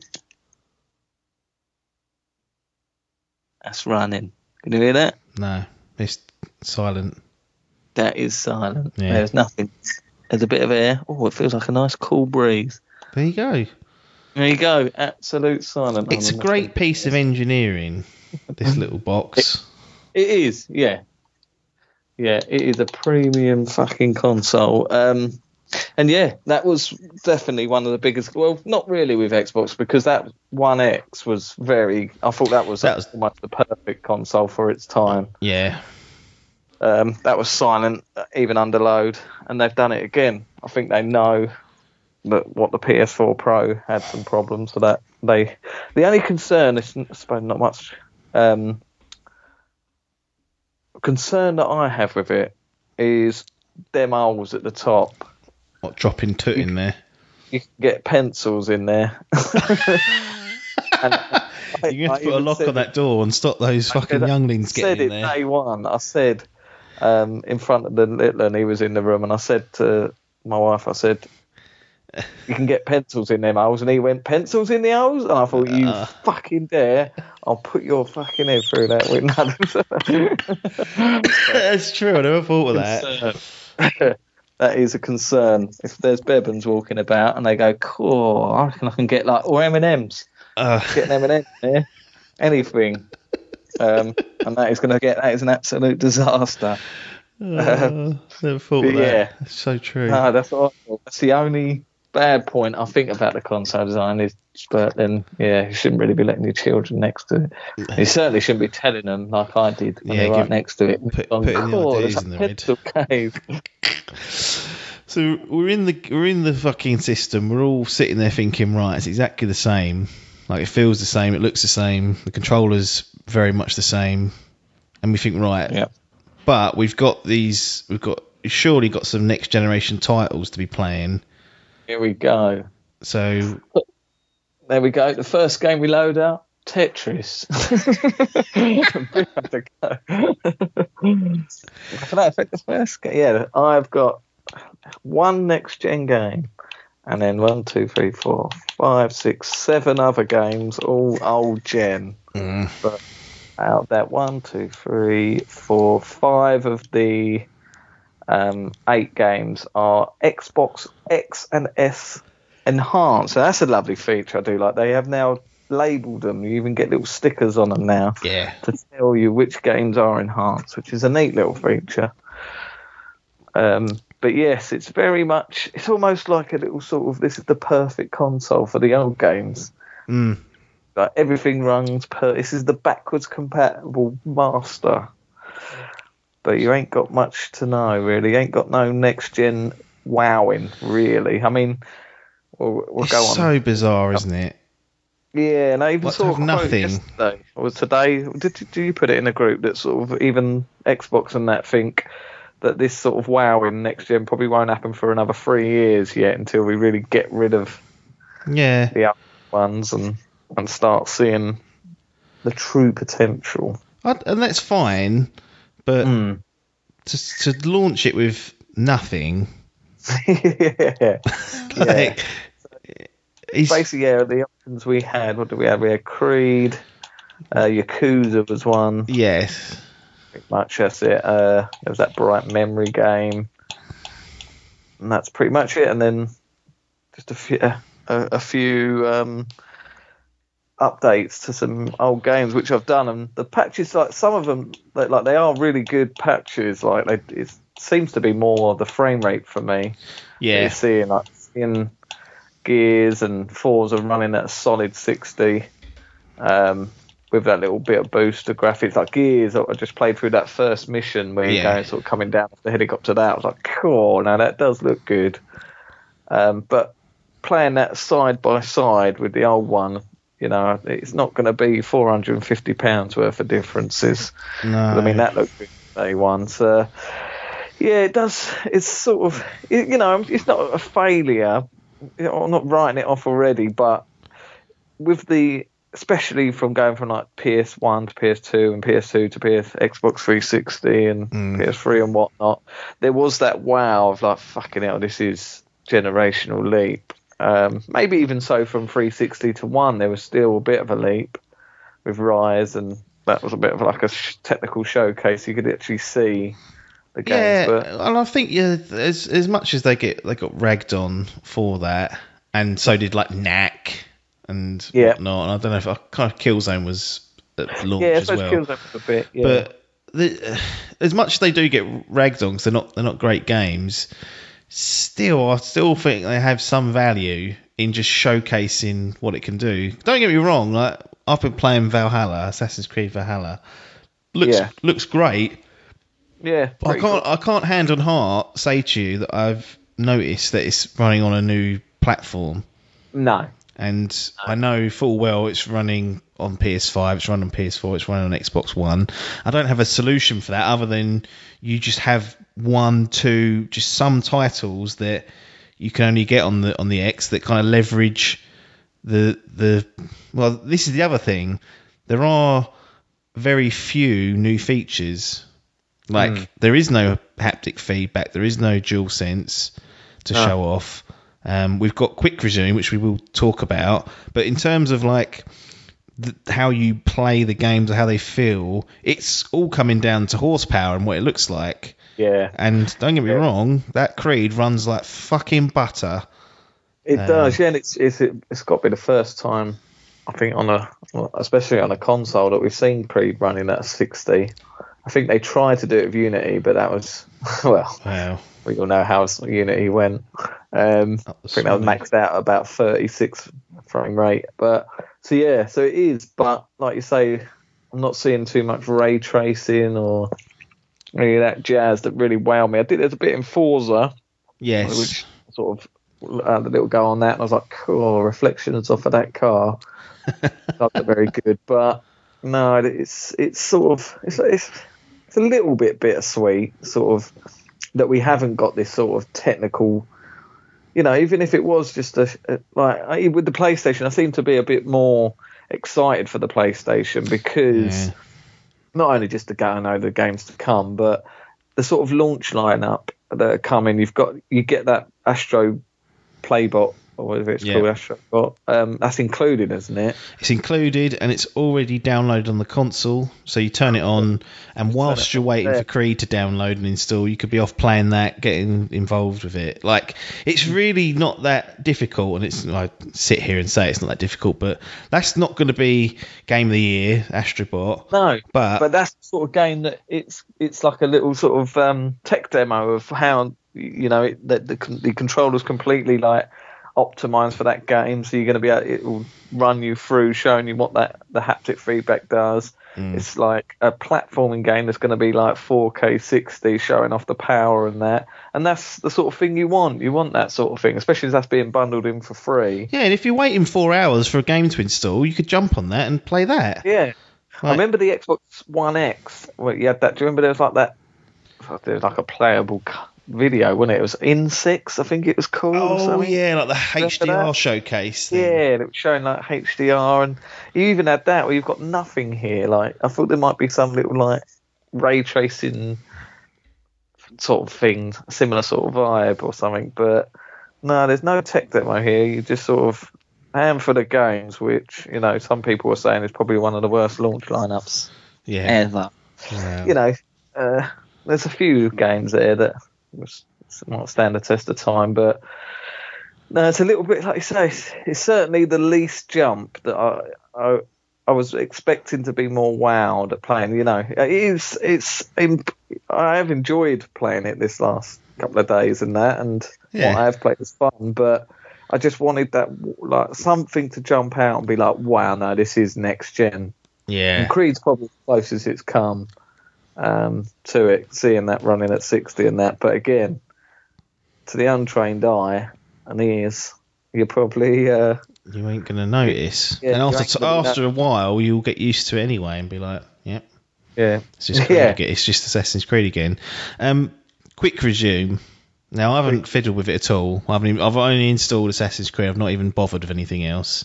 That's running. Can you hear that? No, it's silent. That is silent. Yeah. There's nothing. There's a bit of air. Oh, it feels like a nice cool breeze. There you go. There you go. Absolute silent. It's a great piece of engineering. This little box. It is, yeah. Yeah, it is a premium fucking console. Um, and yeah, that was definitely one of the biggest. Well, not really with Xbox because that One X was very. I thought that was, That was- almost the perfect console for its time. Yeah. Um, that was silent, even under load, and they've done it again. I think they know that what the PS4 Pro had some problems, so that they. The only concern is, I suppose, not much. Um, concern that I have with it is them holes at the top. What dropping toot in there? You can get pencils in there. And I- You have I to put a lock on that door and stop those fucking said- younglings said getting in there. day one. I said um, in front of the little, and he was in the room, and I said to my wife, I said, "You can get pencils in them holes," and he went, "Pencils in the holes," and I thought, "You Uh. fucking dare! I'll put your fucking head through that with nothing." That's true. I never thought of that. That is a concern. If there's Bebans walking about and they go, "Cool," I reckon I can get like or M and M's. Uh, Get an M and M there, anything. Um, and that is going to get that is an absolute disaster. uh, never thought of Yeah. that. That's so true. No, that's thought. That's the only bad point I think about the console design is, but then yeah, you shouldn't really be letting your children next to it. You certainly shouldn't be telling them like I did when Yeah, they're right next to it. put- Going, putting the oh, "Cool, ideas in a their cave. So we're in the we're in the fucking system. We're all sitting there thinking, right, it's exactly the same. Like it feels the same, it looks the same. The controllers very much the same, and we think, right, Yeah. But we've got these. We've got surely got some next generation titles to be playing. Here we go. So There we go. The first game we load up, Tetris. Bit have to go. For that effect, the first game. Yeah, I've got one next gen game, and then one, two, three, four, five, six, seven other games, all old gen. mm, But out that one, two, three, four, five of the um, eight games are Xbox X and S enhanced. So that's a lovely feature I do like. They have now labelled them. You even get little stickers on them now yeah, to tell you which games are enhanced, which is a neat little feature. Um, but yes, it's very much. It's almost like a little sort of. This is the perfect console for the old games. Mm. Like everything runs per. This is the backwards compatible master. But you ain't got much to know really. You ain't got no next gen wowing really. I mean, we'll, we'll go on. so bizarre, um, isn't it? Yeah, and I even Like saw a have quote nothing. yesterday or today. Did do you put it in a group that sort of even Xbox and that think that this sort of wow in next gen probably won't happen for another three years yet until we really get rid of Yeah. the other ones and and start seeing the true potential. I, and that's fine, but Hmm. to, to launch it with nothing, yeah. like, he's, Basically, yeah, the options we had. What did we have? We had Creed, uh, Yakuza was one. yes, pretty much that's it. Uh, there was that bright memory game, and that's pretty much it. And then just a few, a, a few um, updates to some old games which I've done, and the patches like some of them like, like they are really good patches. Like they, it seems to be more the frame rate for me. Yeah, seeing like seeing gears and Forza are running at a solid 60 um, with that little bit of boost of graphics. Like gears, I just played through that first mission where you're Yeah. going sort of coming down off the helicopter. That I was like, cool. Now that does look good. Um, but playing that side by side with the old one. You know, it's not going to be four hundred and fifty pounds worth of differences. no, I mean, that looked good day one. So, yeah, it does. It's sort of, it, you know, it's not a failure. I'm not writing it off already, but with the, especially from going from like PS1 to PS2 and PS2 to PS Xbox 360 and Mm. PS3 and whatnot, there was that wow of like, fucking hell, this is generational leap. Um, maybe even so from 360 to 1, there was still a bit of a leap with Ryse, and that was a bit of like a sh- technical showcase. You could actually see the games, yeah, but and I think yeah, as as much as they get they got ragged on for that, and so did like Knack and Yeah. whatnot. And I don't know if I kind of Killzone was at launch yeah, as well. kills them a bit. Yeah. But the, as much as they do get ragged on because they're not they're not great games, still I still think they have some value in just showcasing what it can do. Don't get me wrong, like I've been playing Valhalla, Assassin's Creed Valhalla. Looks Yeah. looks great. yeah, I can't I can't hand on heart say to you that I've noticed that it's running on a new platform. No, And I know full well it's running on PS5, it's running on PS4, it's running on Xbox One. I don't have a solution for that other than you just have one, two, just some titles that you can only get on the on the X that kind of leverage the the well. This is the other thing. There are very few new features. Like there is no haptic feedback, there is no dual sense to show off. Um, we've got quick resume, which we will talk about, but in terms of like the, how you play the games or how they feel, it's all coming down to horsepower and what it looks like. Yeah, And don't get me Yeah. wrong, that Creed runs like fucking butter. it Um, does. Yeah, and it's it's it's got to be the first time I think on a especially on a console that we've seen Creed running at 60. I think they tried to do it with Unity, but that was well, Wow. we all know how Unity went. Um, I think that was maxed out at about 36 frame rate. But so yeah, so it is. But like you say, I'm not seeing too much ray tracing or of that jazz that really wow me. I think There's a bit in Forza, Yes. which sort of uh, the little go on that, and I was like, cool reflections off of that car. Not very good, but no, it's it's sort of it's it's, it's a little bit bittersweet, sort of that we haven't got this sort of technical. You know, even if it was just a, a like I- with the PlayStation, I seem to be a bit more excited for the PlayStation because Yeah. Not only just to go and know the games to come, but the sort of launch lineup that are coming. You've got you get that Astro Playbot or whatever it's Yeah. called, Astrobot. Um, that's included, isn't it? It's included and it's already downloaded on the console. So you turn it on, and whilst you're waiting for Creed to download and install, you could be off playing that, getting involved with it. Like it's really not that difficult. And it's I sit here and say it's not that difficult, but that's not going to be game of the year, Astrobot. No, But, but that's the sort of game that it's it's like a little sort of um, tech demo of how you know it, that the con- the controller's completely like optimized for that game. So you're going to be able, it will run you through, showing you what that the haptic feedback does. Mm. It's like a platforming game that's going to be like 4K 60, showing off the power and that. And that's the sort of thing you want. You want that sort of thing, especially as that's being bundled in for free. yeah, and if you're waiting four hours for a game to install, you could jump on that and play that. Yeah. I remember the Xbox One X Well, you had that. Do you remember there was like that? There was like a playable video, wasn't it? It was in six, I think it was called. Oh yeah, like the HDR showcase. Thing. Yeah, it was showing like HDR, and you even had that where you've got nothing here. Like I thought there might be some little like ray tracing sort of thing, similar sort of vibe or something. But no, there's no tech demo here. You just sort of handful of games, which you know some people were saying is probably one of the worst launch lineups yeah. ever. Wow. You know, uh, there's a few games there that was might stand the test of time, but no, it's a little bit like you say. It's, it's certainly the least jump that I, I I was expecting to be more wowed at playing. You know, it is it's imp- I have enjoyed playing it this last couple of days and that, and Yeah. what I have played is fun, but. I just wanted that like something to jump out and be like, wow, no, this is next gen. yeah. And Creed's probably the closest it's come um, to it, seeing that running at 60 and that. But again, to the untrained eye and ears, you're probably uh, You ain't gonna notice. Yeah, and after t- after a while, you'll get used to it anyway, and be like, "Yep, yeah, it's just Creed Yeah. again. It's just Assassin's Creed again." Um, quick resume. Now I haven't fiddled with it at all. I haven't. Even, I've only installed Assassin's Creed. I've not even bothered with anything else.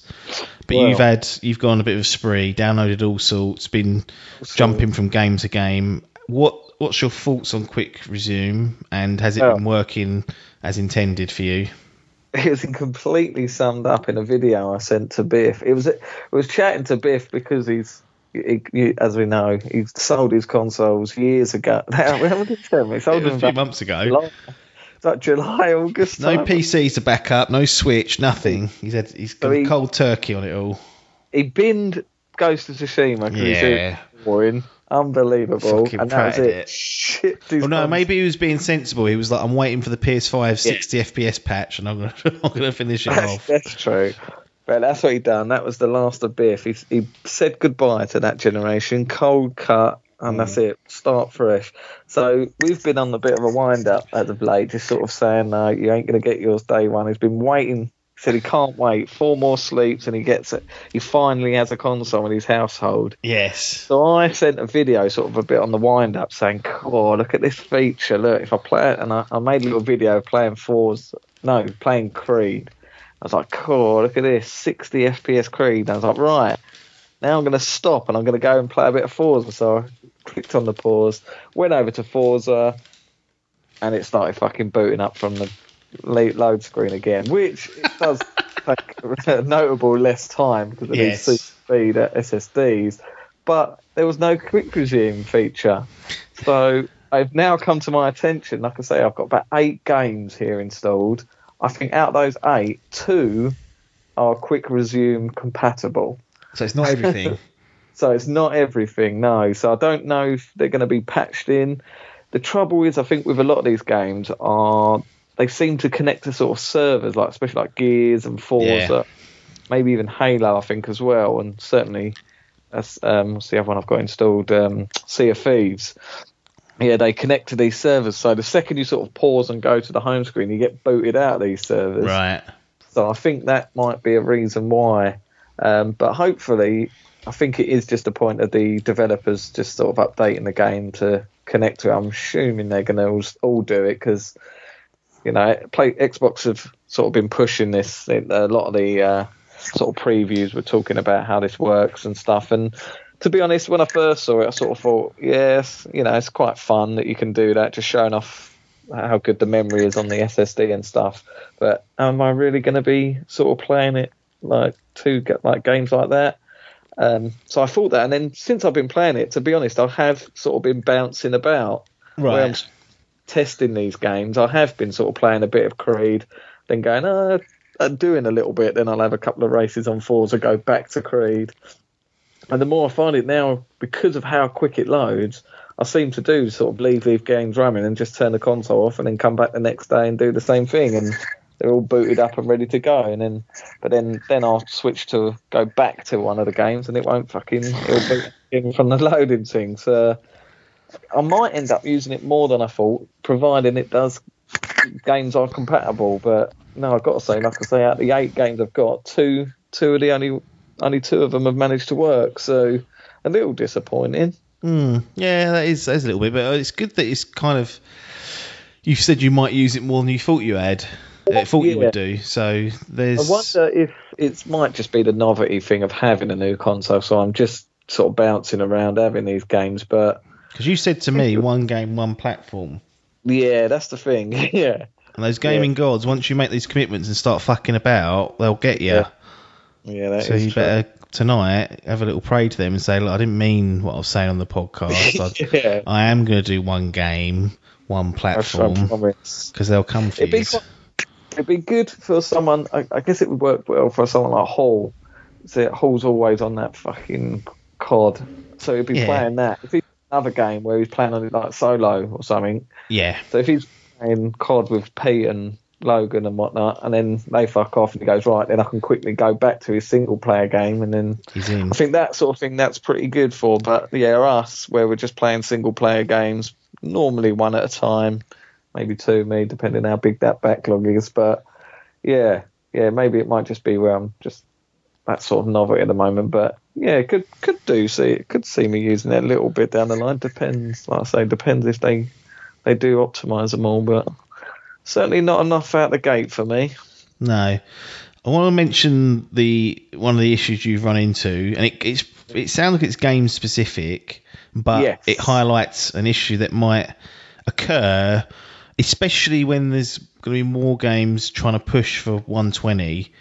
But Well- you've had you've gone a bit of a spree, downloaded all sorts, been jumping from game to game. What what's your thoughts on quick resume, and has it Well- been oh. working as intended for you? it was completely summed up in a video I sent to Biff. It was I was chatting to Biff because he's. He, he, as we know, he sold his consoles years ago. Now, when did he tell me? He sold It them a few months ago. in It's July, August. No time. PC to back up, no Switch, nothing. He's had he's So gone he- cold turkey on it all. he binned Ghost of Tsushima Yeah. boring, unbelievable, Fucking and that was it. it. Shit, Well, no, maybe he was being sensible. He was like, "I'm waiting for the PS5 60 FPS patch, and I'm gonna I'm gonna finish it That's, off." that's true. But that's what he done. That was the last of Biff. He, he said goodbye to that generation, cold cut, and that's Mm. it. Start fresh. So we've been on a bit of a wind up as of late, just sort of saying, no, you ain't going to get yours day one. He's been waiting. He said he can't wait. Four more sleeps, and he gets it. He finally has a console in his household. Yes. So I sent a video, sort of a bit on the wind up, saying, "Oh, look at this feature! Look, if I play it," and I, I made a little video playing Forza, no, playing Creed. I was like, "Cool, look at this, 60 FPS Creed." And I was like, "Right, now I'm going to stop and I'm going to go and play a bit of Forza." So I clicked on the pause, went over to Forza, and it started fucking booting up from the lo- load screen again, which it does take a notable less time because of Yes. these speed SSDs. But there was no quick resume feature, so I've now come to my attention. Like I say, I've got about eight games here installed. I think out of those eight, two are quick resume compatible. So it's not everything. So it's not everything, no. So I don't know if they're going to be patched in. The trouble is, I think with a lot of these games are they seem to connect to sort of servers, like especially like Gears and Forza, maybe even Halo, I think as well, and certainly that's um, what's the other one I've got installed, um, Sea of Thieves. Yeah, they connect to these servers. So the second you sort of pause and go to the home screen, you get booted out of these servers. right. So I think that might be a reason why. Um, but hopefully, I think it is just a point of the developers just sort of updating the game to connect to it. I'm assuming they're going to all, all do it because, you know, play, Xbox have sort of been pushing this. A lot of the uh, sort of previews were talking about how this works and stuff. And to be honest, when I first saw it, I sort of thought, yes, you know, it's quite fun that you can do that, just showing off how good the memory is on the SSD and stuff. But am I really going to be sort of playing it like two like games like that? Um, so I thought that, and then since I've been playing it, to be honest, I have sort of been bouncing about I'm Right. testing these games. I have been sort of playing a bit of Creed, then going, uh, uh, doing a little bit. Then I'll have a couple of races on Forza, go back to Creed. And the more I find it now, because of how quick it loads, I seem to do sort of leave these games running and just turn the console off and then come back the next day and do the same thing. And they're all booted up and ready to go. And then, but then, then I'll switch to go back to one of the games and it won't fucking it'll boot in from the loading thing. So I might end up using it more than I thought, providing it does games are compatible. But no, I've got to say, like I say, out of the eight games I've got, two two of the only only two of them have managed to work. So a little disappointing. Mm, yeah, that is, that is a little bit, but it's good that it's kind of. You said you might use it more than you thought you had. Uh, thought you would do. So there's. I wonder if it might just be the novelty thing of having a new console. So I'm just sort of bouncing around having these games, but. Because you said to me, one game, one platform. Yeah, that's the thing. yeah. And those gaming gods, once you make these commitments and start fucking about, they'll get you. Yeah, Yeah, that So is you true. better tonight have a little pray to them and say, look, I didn't mean what I was saying on the podcast. I, yeah. I am going to do one game, one platform, because they'll come for It'd be you. quite- It'd be good for someone. I, I guess it would work well for someone like Hall. So Hall's always on that fucking COD, so he'd be Yeah. playing that. If he's another game where he's playing on it like solo or something, Yeah, so if he's playing COD with Pete and Logan and whatnot, and then they fuck off and he goes right, then I can quickly go back to his single player game, and then he's in. I think that sort of thing that's pretty good for. But yeah, us where we're just playing single player games, normally one at a time, maybe two, me depending on how big that backlog is. But yeah, yeah, maybe it might just be where I'm just that sort of novelty at the moment. But yeah, could could do see could see me using it a little bit down the line. Depends, like I say, depends if they they do optimize them all, but. Certainly not enough out the gate for me. No, I want to mention the one of the issues you've run into, and it it's, it sounds like it's game specific, but Yes. it highlights an issue that might occur, especially when there's going to be more games trying to push for 120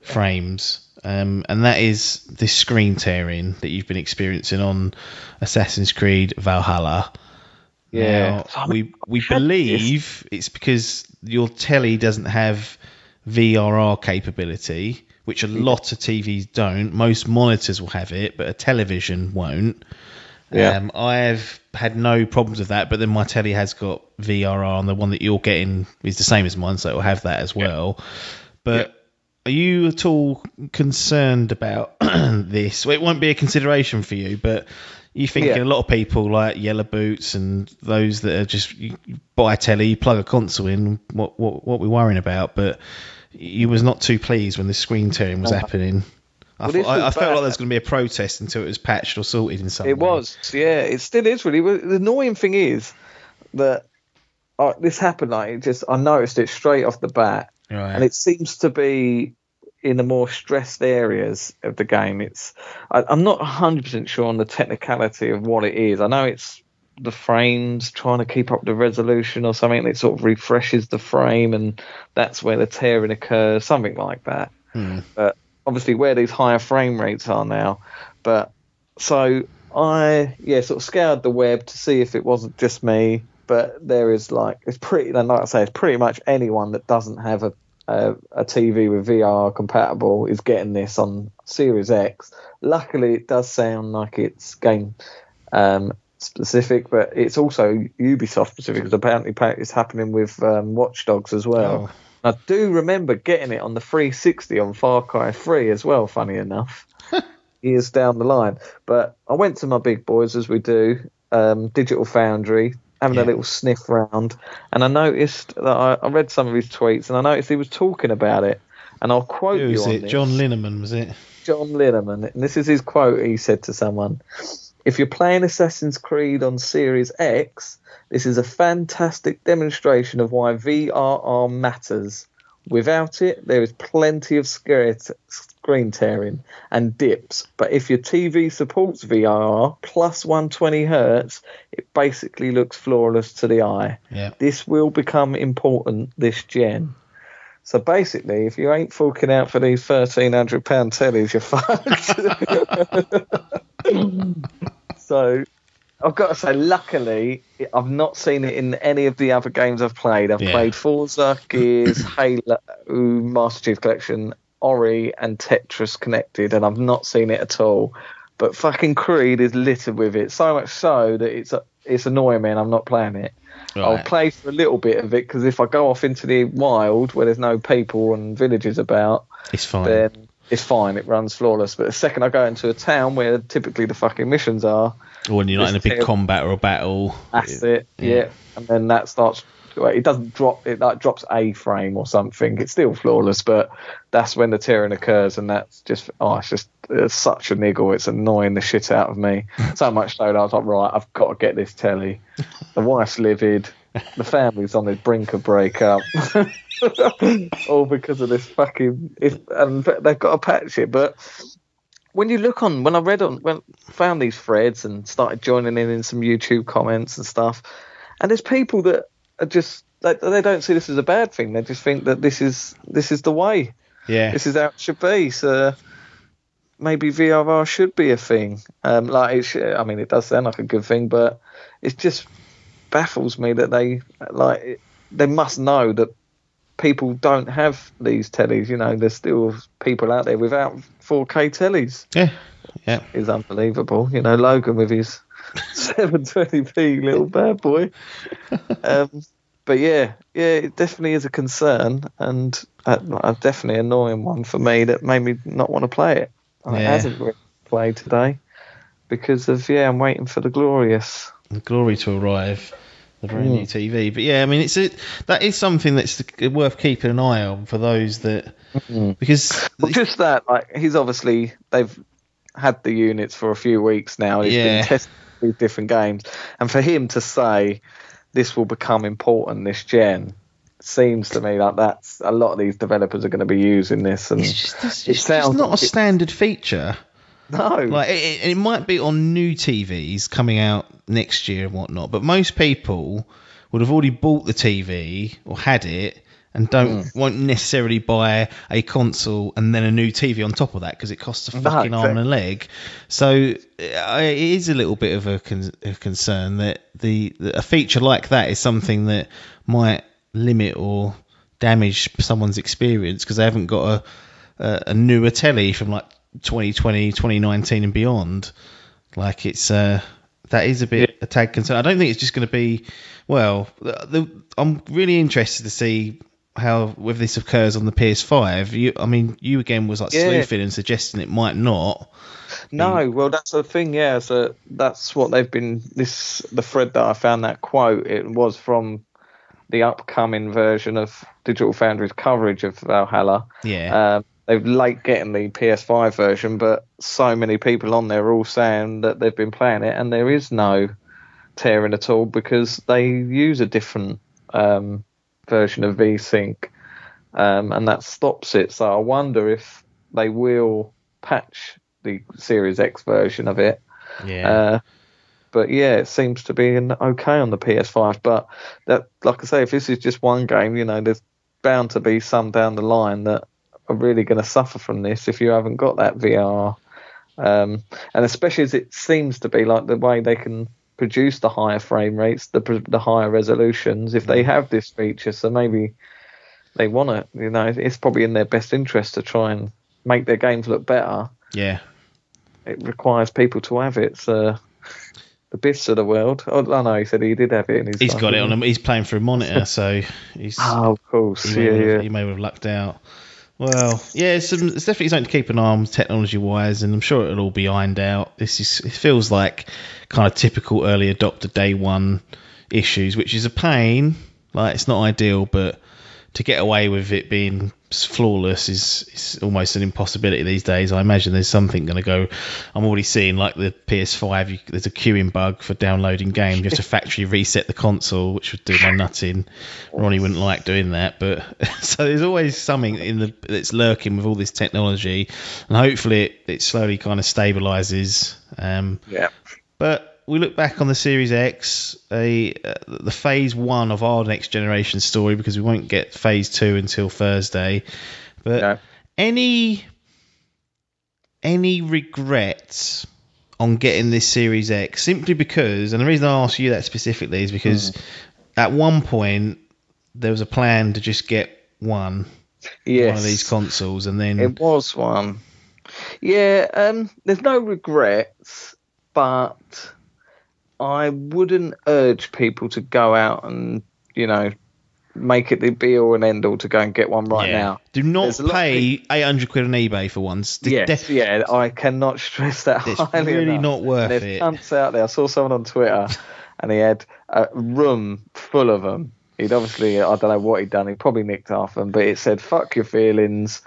frames. Um, and that is this screen tearing that you've been experiencing on Assassin's Creed Valhalla. Yeah. Now, we we believe it's because your telly doesn't have VRR capability, which a lot of TVs don't. Most monitors will have it, but a television won't. Yeah. Um, I've had no problems with that, but then my telly has got VRR, and the one that you're getting is the same as mine, so it will have that as well. But are you at all concerned about this? Well, it won't be a consideration for you, but you thinking Yeah. a lot of people like Yellow Boots and those that are just buy a telly, you plug a console in, what what what we're worrying about, but you was not too pleased when the screen tearing was happening. I, Well, thought, I, I felt like there was going to be a protest until it was patched or sorted in some It way. was, yeah. It still is really. The annoying thing is that uh, this happened. Like, just I noticed it straight off the bat, right. and it seems to be in the more stressed areas of the game. It's I, I'm not 100 percent sure on the technicality of what it is. I know it's the frames trying to keep up the resolution or something. It sort of refreshes the frame, and that's where the tearing occurs, something like that. Hmm. But obviously, where these higher frame rates are now, but so I yeah sort of scoured the web to see if it wasn't just me, but there is like it's pretty like I say it's pretty much anyone that doesn't have a a, a TV with VR compatible is getting this on Series X. Luckily, it does sound like it's game um, specific, but it's also Ubisoft specific because apparently it's happening with um, Watch Dogs as well. I do remember getting it on the 360 on Far Cry 3 as well, funny enough, years down the line. But I went to my big boys, as we do, um, Digital Foundry, having Yeah. a little sniff round, and I noticed that I, I read some of his tweets, and I noticed he was talking about it. And I'll quote Who you was on it? this. John Linneman, was it? John Linneman, and this is his quote he said to someone If you're playing Assassin's Creed on Series X, this is a fantastic demonstration of why VRR matters. Without it, there is plenty of screen tearing and dips. But if your TV supports VRR plus 120 hertz, it basically looks flawless to the eye. Yeah. This will become important this gen. So basically, if you ain't forking out for these thirteen hundred pound tellies, you're fucked. so I've got to say, luckily, I've not seen it in any of the other games I've played. I've Yeah. played Forza, Gears, Halo, Master Chief Collection, Ori, and Tetris Connected, and I've not seen it at all. But fucking Creed is littered with it, so much so that it's it's annoying me, and I'm not playing it. I'll play for a little bit of it because if I go off into the wild where there's no people and villages about, It's fine. then it's fine. It runs flawless. But the second I go into a town where typically the fucking missions are, or when you're not in a big It's- combat or a battle. that's it. Yeah. And then that starts. well, It doesn't drop. It like drops a frame or something. It's still flawless, but that's when the tearing occurs, and that's just oh, it's just it's such a niggle. It's annoying the shit out of me. so much so that I was like, right, I've got to get this telly. The wife's livid. The family's on the brink of breakup. All because of this fucking. If, and they've got to patch it, but when you look on when I read on when found these threads and started joining in in some YouTube comments and stuff, and there's people that are just they, they don't see this as a bad thing. They just think that this is this is the way. Yeah. This is how it should be. So maybe VRR should be a thing. Um, like it should, I mean, it does sound like a good thing, but it's just baffles me that they like they must know that people don't have these tellies. You know, there's still people out there without 4K tellies yeah. Yeah. is unbelievable. You know, Logan with his 720p little bad boy. Um, but yeah, yeah, it definitely is a concern, and a, a definitely annoying one for me that made me not want to play it. And it hasn't really played today because of yeah, I'm waiting for the glorious. The glory to arrive, the brand Mm. new TV. But yeah, I mean, it's a, that is something that's worth keeping an eye on for those that because Well, just that, like he's obviously they've had the units for a few weeks now. He's Yeah. been testing these different games, and for him to say this will become important this gen seems to me like that's a lot of these developers are going to be using this, and it's just it's, it it's not like a it- standard feature. No, Like it, it, might be on new TVs coming out next year and whatnot, but most people would have already bought the TV or had it and don't won't necessarily buy a console and then a new TV on top of that because it costs a No, fucking arm and a leg. So uh, it is a little bit of a, con- a concern that the a feature like that is something that might limit or damage someone's experience because they haven't got a, a, a newer telly from like 2020, 2019 and beyond. Like it's uh, that is a bit a tag concern. I don't think it's just going to be well. The, the, I'm really interested to see how whether this occurs on the PS5. You, I mean, you again was like Yeah. sleuthing and suggesting it might not. no. Well, that's the thing. Yeah, so that's what they've been. This the thread that I found that quote. It was from the upcoming version of Digital Foundry's coverage of Valhalla. Yeah, Um, they've late getting the PS5 version, but so many people on there are all saying that they've been playing it, and there is no tearing at all because they use a different um, version of VSync, um, and that stops it. So I wonder if they will patch the Series X version of it. yeah, Uh, but yeah, it seems to be an okay on the PS5. But that, like I say, if this is just one game, you know, there's bound to be some down the line that are really going to suffer from this if you haven't got that VR. Um, and especially as it seems to be like the way they can produce the higher frame rates, the the higher resolutions, if they have this feature, so maybe they want it. You know, it's probably in their best interest to try and make their games look better yeah. it requires people to have it. So the Biffs of the world. Oh, I know he said he did have it in his. He's got it on him. He's playing through a monitor, so he's Oh, of course. he, Yeah, have, yeah. he may have lucked out. Well, yeah, it's, um, it's definitely something to keep an eye on technology wise, and I'm sure it'll all be ironed out. This is it feels like kind of typical early adopter day one issues, which is a pain. Like it's not ideal, but to get away with it being flawless is, is almost an impossibility these days. I imagine there's something going to go. I'm already seeing like the PS5. You, there's a queuing bug for downloading games. You have to factory reset the console, which would do my nutting. Ronnie wouldn't like doing that, but so there's always something in the that's lurking with all this technology, and hopefully it, it slowly kind of stabilizes. Um, Yeah. but we look back on the Series X, a, uh, the Phase One of our next generation story, because we won't get Phase Two until Thursday. But No. any any regrets on getting this Series X? Simply because, and the reason I ask you that specifically is because Hmm. at one point there was a plan to just get one Yes. one of these consoles, and then It was one. Yeah, um, there's no regrets, but I wouldn't urge people to go out and, you know, make it the be all and end all to go and get one right yeah. now. do not There's pay eight hundred quid on eBay for ones. De- Yes, def- yeah, I cannot stress that It's highly really enough. not worth There's it. cunts out there. I saw someone on Twitter, and he had a room full of them. He'd obviously, I don't know what he'd done. He probably nicked half them, but it said "fuck your feelings,"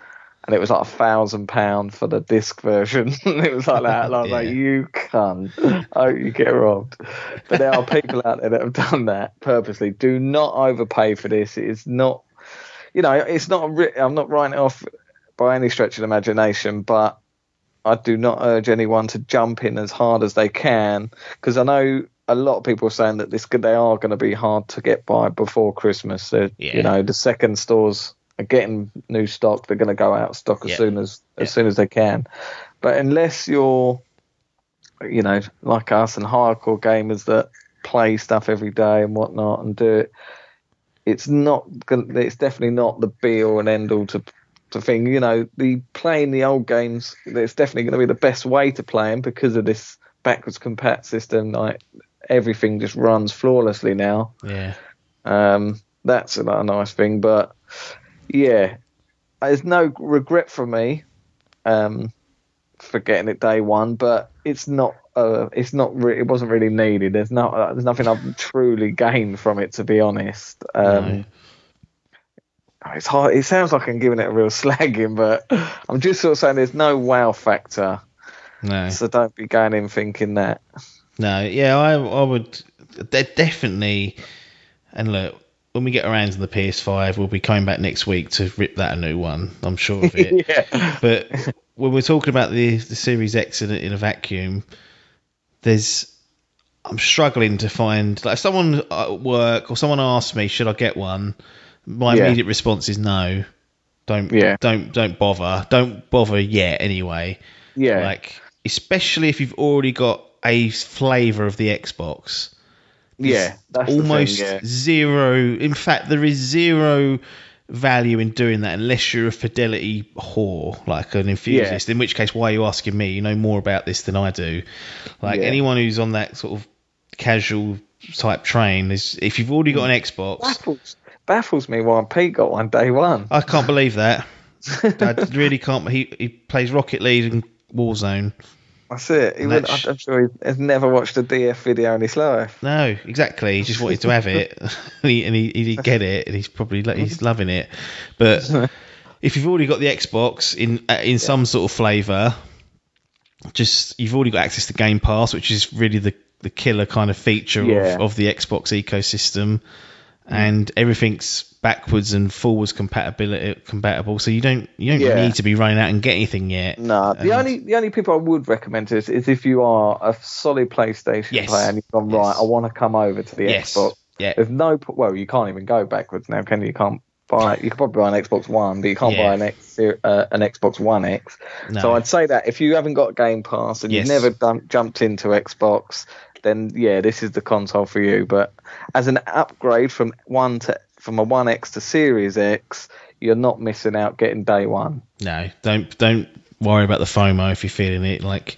and it was like a thousand pound for the disc version. it was like that. And I was like, "You cunt! Hope you get robbed." But there are people out there that have done that purposely. Do not overpay for this. It is not, you know, it's not. I'm not writing it off by any stretch of imagination, but I do not urge anyone to jump in as hard as they can because I know a lot of people are saying that this they are going to be hard to get by before Christmas. They're- Yeah. You know, the second stores getting new stock. They're going to go out of stock as Yeah. soon as as Yeah. soon as they can. But unless you're, you know, like us and hardcore gamers that play stuff every day and whatnot and do it, it's not. gonna- It's definitely not the be all and end all to to thing. You know, the playing the old games. It's definitely going to be the best way to play them because of this backwards compat system. Like everything just runs flawlessly now. yeah. Um, that's a nice thing, but yeah, there's no regret for me um, for getting it day one, but it's not. Uh, it's not. Re- it wasn't really needed. There's no. Uh, there's nothing I've truly gained from it, to be honest. Um, No. It's hard. It sounds like I'm giving it a real slagging, but I'm just sort of saying there's no wow factor. No. So don't be going in thinking that. No, yeah, I I would de- definitely. And look, when we get around to the PS5, we'll be coming back next week to rip that a new one. I'm sure of it. yeah. But when we're talking about the the Series X in a, in a vacuum, there's I'm struggling to find like if someone at work or someone asks me should I get one, my Yeah. immediate response is no. Don't Yeah. don't don't bother. Don't bother yet anyway. Yeah. Like especially if you've already got a flavour of the Xbox. Yeah. That's the thing, almost yeah. zero. In fact, there is zero value in doing that unless you're a fidelity whore, like an enthusiast. In which case, why are you asking me? You know more about this than I do. Like Yeah. anyone who's on that sort of casual type train is. If you've already got an Xbox, baffles baffles me why Pete got one day one. I can't believe that. I really can't. He he plays Rocket League and Warzone. That's it. He And wouldn't, that's- I'm sure he has never watched a DF video in his life. No, exactly. He just wanted to have it, and he and he, he did get it, and he's probably he's loving it. But if you've already got the Xbox in uh, in some sort of flavour, just you've already got access to Game Pass, which is really the the killer kind of feature Yeah. of, of the Xbox ecosystem, and everything's backwards and forwards compatibility compatible. So you don't you don't Yeah. need to be running out and get anything yet. No, the only the only people I would recommend is, is if you are a solid PlayStation Yes. player and you've gone Yes. right, I want to come over to the Yes. Xbox. Yeah. There's no well, you can't even go backwards now, can you? You can't buy. You can probably buy an Xbox One, but you can't Yeah. buy an X, uh, an Xbox One X. No. So I'd say that if you haven't got Game Pass and Yes. you've never done, jumped into Xbox, then yeah, this is the console for you. But as an upgrade from one to from a One X to Series X, you're not missing out getting day one. No, don't don't worry about the FOMO if you're feeling it. Like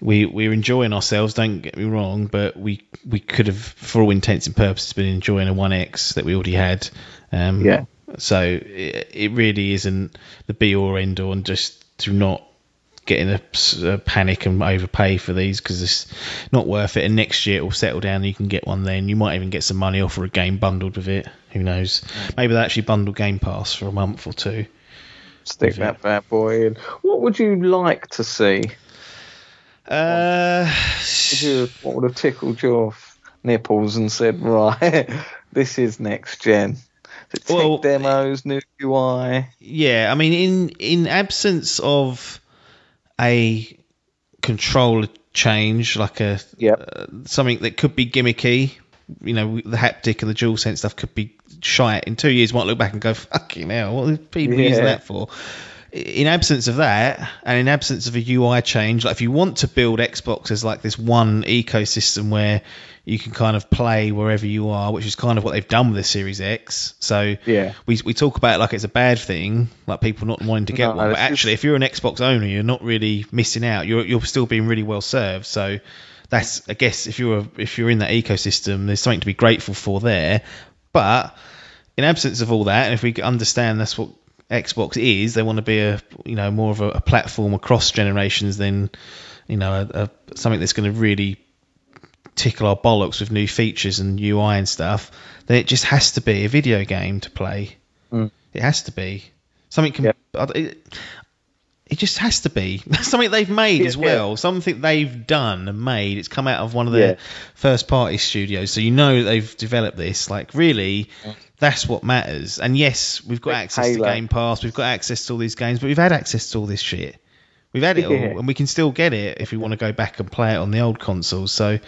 we we're enjoying ourselves. Don't get me wrong, but we we could have, for all intents and purposes, been enjoying a One X that we already had. Um, Yeah. So it, it really isn't the be all or end all, and just do not get in a, a panic and overpay for these because it's not worth it. And next year it will settle down. and You can get one then. You might even get some money off for a game bundled with it. Who knows? Maybe they actually bundle Game Pass for a month or two. Stick that bad boy in. What would you like to see? Uh, Would you- what would have tickled your nipples and said, right, this is next gen? Tech Well- demos, new UI? yeah, I mean, in in absence of a controller change, like a Yep. uh, something that could be gimmicky, you know, the haptic and the dual sense stuff could be shite. In two years, might look back and go, "Fucking hell, what are people Yeah. using that for?" In absence of that, and in absence of a UI change, like if you want to build Xbox as like this one ecosystem where you can kind of play wherever you are, which is kind of what they've done with the Series X. So Yeah. we, we talk about it like it's a bad thing, like people not wanting to get No, one. But actually, if you're an Xbox owner, you're not really missing out. You're you're still being really well served. So that's I guess if you're if you're in that ecosystem, there's something to be grateful for there. But in absence of all that, and if we understand that's what Xbox is, they want to be a you know more of a, a platform across generations than you know a, a, something that's going to really tickle our bollocks with new features and UI and stuff, then it just has to be a video game to play. Mm. It has to be something. Com- it, it just has to be something they've made Yeah, as well. Something they've done and made. It's come out of one of their Yeah. first party studios, so you know they've developed this. Like really, that's what matters. And yes, we've got Big access to Game Pass. We've got access to all these games, but we've had access to all this shit. We've had it all, and we can still get it if we want to go back and play it on the old consoles. So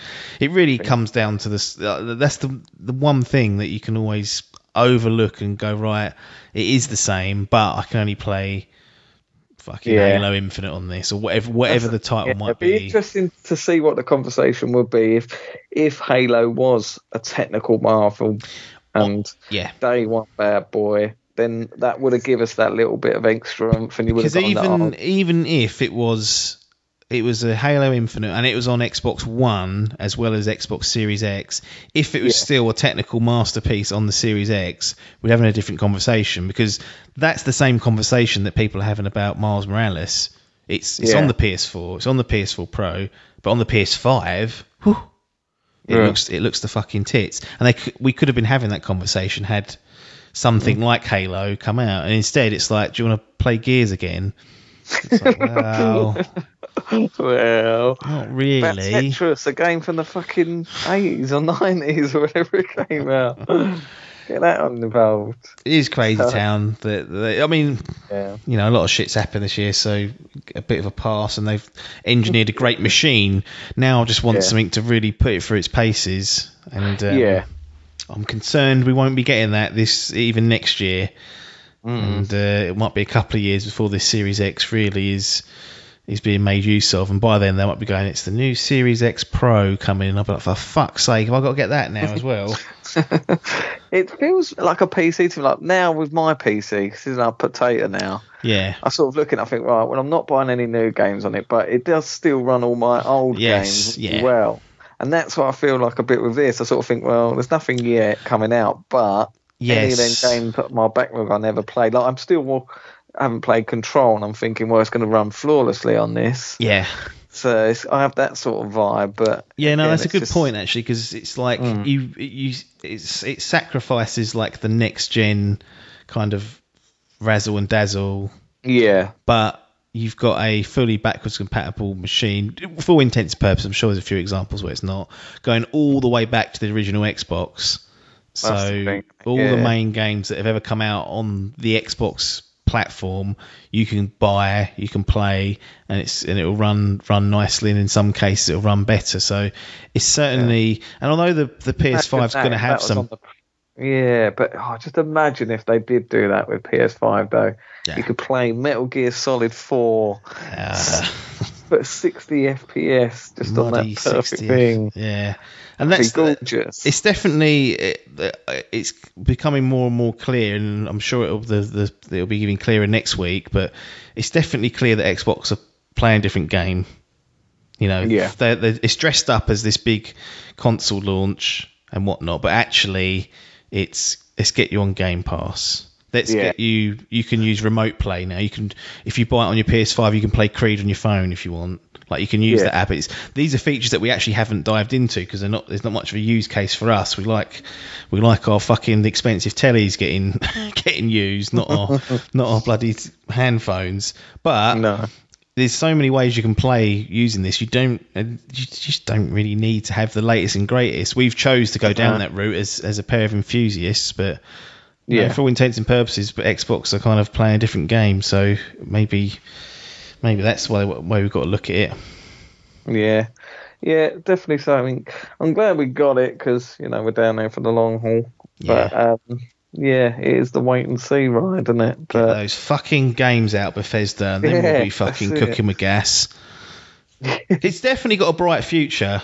it really comes down to this. Uh, that's the the one thing that you can always overlook and go right. It is the same, but I can only play fucking Yeah. Halo Infinite on this or whatever whatever the title Yeah, might it'd be be. interesting to see what the conversation would be if if Halo was a technical marvel and Yeah, day one bad boy. Then that would have given us that little bit of extra oomph, and you would have because even "Oh, even if it was it was a Halo Infinite and it was on Xbox One as well as Xbox Series X, if it was Yeah. still a technical masterpiece on the Series X, we'd have a different conversation because that's the same conversation that people are having about Miles Morales. It's it's Yeah. on the PS4, it's on the PS4 Pro, but on the PS5, whew, it Yeah. looks it looks the fucking tits. And they we could have been having that conversation had something mm. like Halo come out, and instead it's like, do you want to play Gears again? It's like, well, not That's really. Tetris, a game from the fucking 80s or 90s or whatever it came out. Get that involved. It is crazy town. That that- I mean, Yeah. you know, a lot of shit's happened this year, so a bit of a pass, and they've engineered a great machine. Now I just want Yeah. something to really put it through its paces, and um, Yeah. I'm concerned we won't be getting that this even next year, Mm. and uh, it might be a couple of years before this Series X really is is being made use of, and by then they might be going, it's the new Series X Pro coming, and I'll be like, for fuck's sake, have I got to get that now as well? it feels like a PC to me. Like now with my PC. This is our potato now. yeah, I sort of look and I think, right, well, I'm not buying any new games on it, but it does still run all my old Yes, games yeah. well. And that's what I feel like a bit with this. I sort of think, well, there's nothing yet coming out, but any of yes, them games my backlog I never played. Like I'm still I haven't played Control, and I'm thinking, well, it's going to run flawlessly on this. yeah. So it's, I have that sort of vibe, but Yeah, no, again, that's a good just- point actually, because it's like Mm. you you it's it sacrifices like the next gen kind of razzle and dazzle, Yeah, but you've got a fully backwards compatible machine for all intents and purposes. I'm sure there's a few examples where it's not going all the way back to the original Xbox. The So thing, all the main games that have ever come out on the Xbox platform you can buy you can play and it's and it'll run run nicely and in some cases it'll run better so it's certainly and although the the PS5 is going to have some the- yeah, but oh, just imagine if they did do that with PS5 though. Yeah. You could play Metal Gear Solid 4 uh, but 60 FPS just on that perfect 60 thing. yeah and that's gorgeous. it's definitely it, it's becoming more and more clear, and I'm sure it'll the, the it'll be even clearer next week. But it's definitely clear that Xbox are playing a different game. You know, Yeah. they're, they're, it's dressed up as this big console launch and whatnot, but actually, it's let's get you on Game Pass. Let's Yeah. get you. You can use remote play now. You can, if you buy it on your PS5, you can play Creed on your phone if you want. Like you can use Yeah. the app. It's, these are features that we actually haven't dived into because they're not. There's not much of a use case for us. We like, we like our fucking expensive tellies getting getting used, not our not our bloody hand phones. But No. there's so many ways you can play using this. You don't, uh, you just don't really need to have the latest and greatest. We've chose to go down that route as as a pair of enthusiasts, but Yeah. for all intents and purposes, but Xbox are kind of playing a different game. So maybe, maybe that's why why we've got to look at it. Yeah, yeah, definitely so. I mean, I'm glad we got it because you know we're down there for the long haul. But um, yeah, it is the wait and see ride, isn't it? Get those fucking games out, Bethesda, and then we'll be fucking that's it. cooking with gas. it's definitely got a bright future.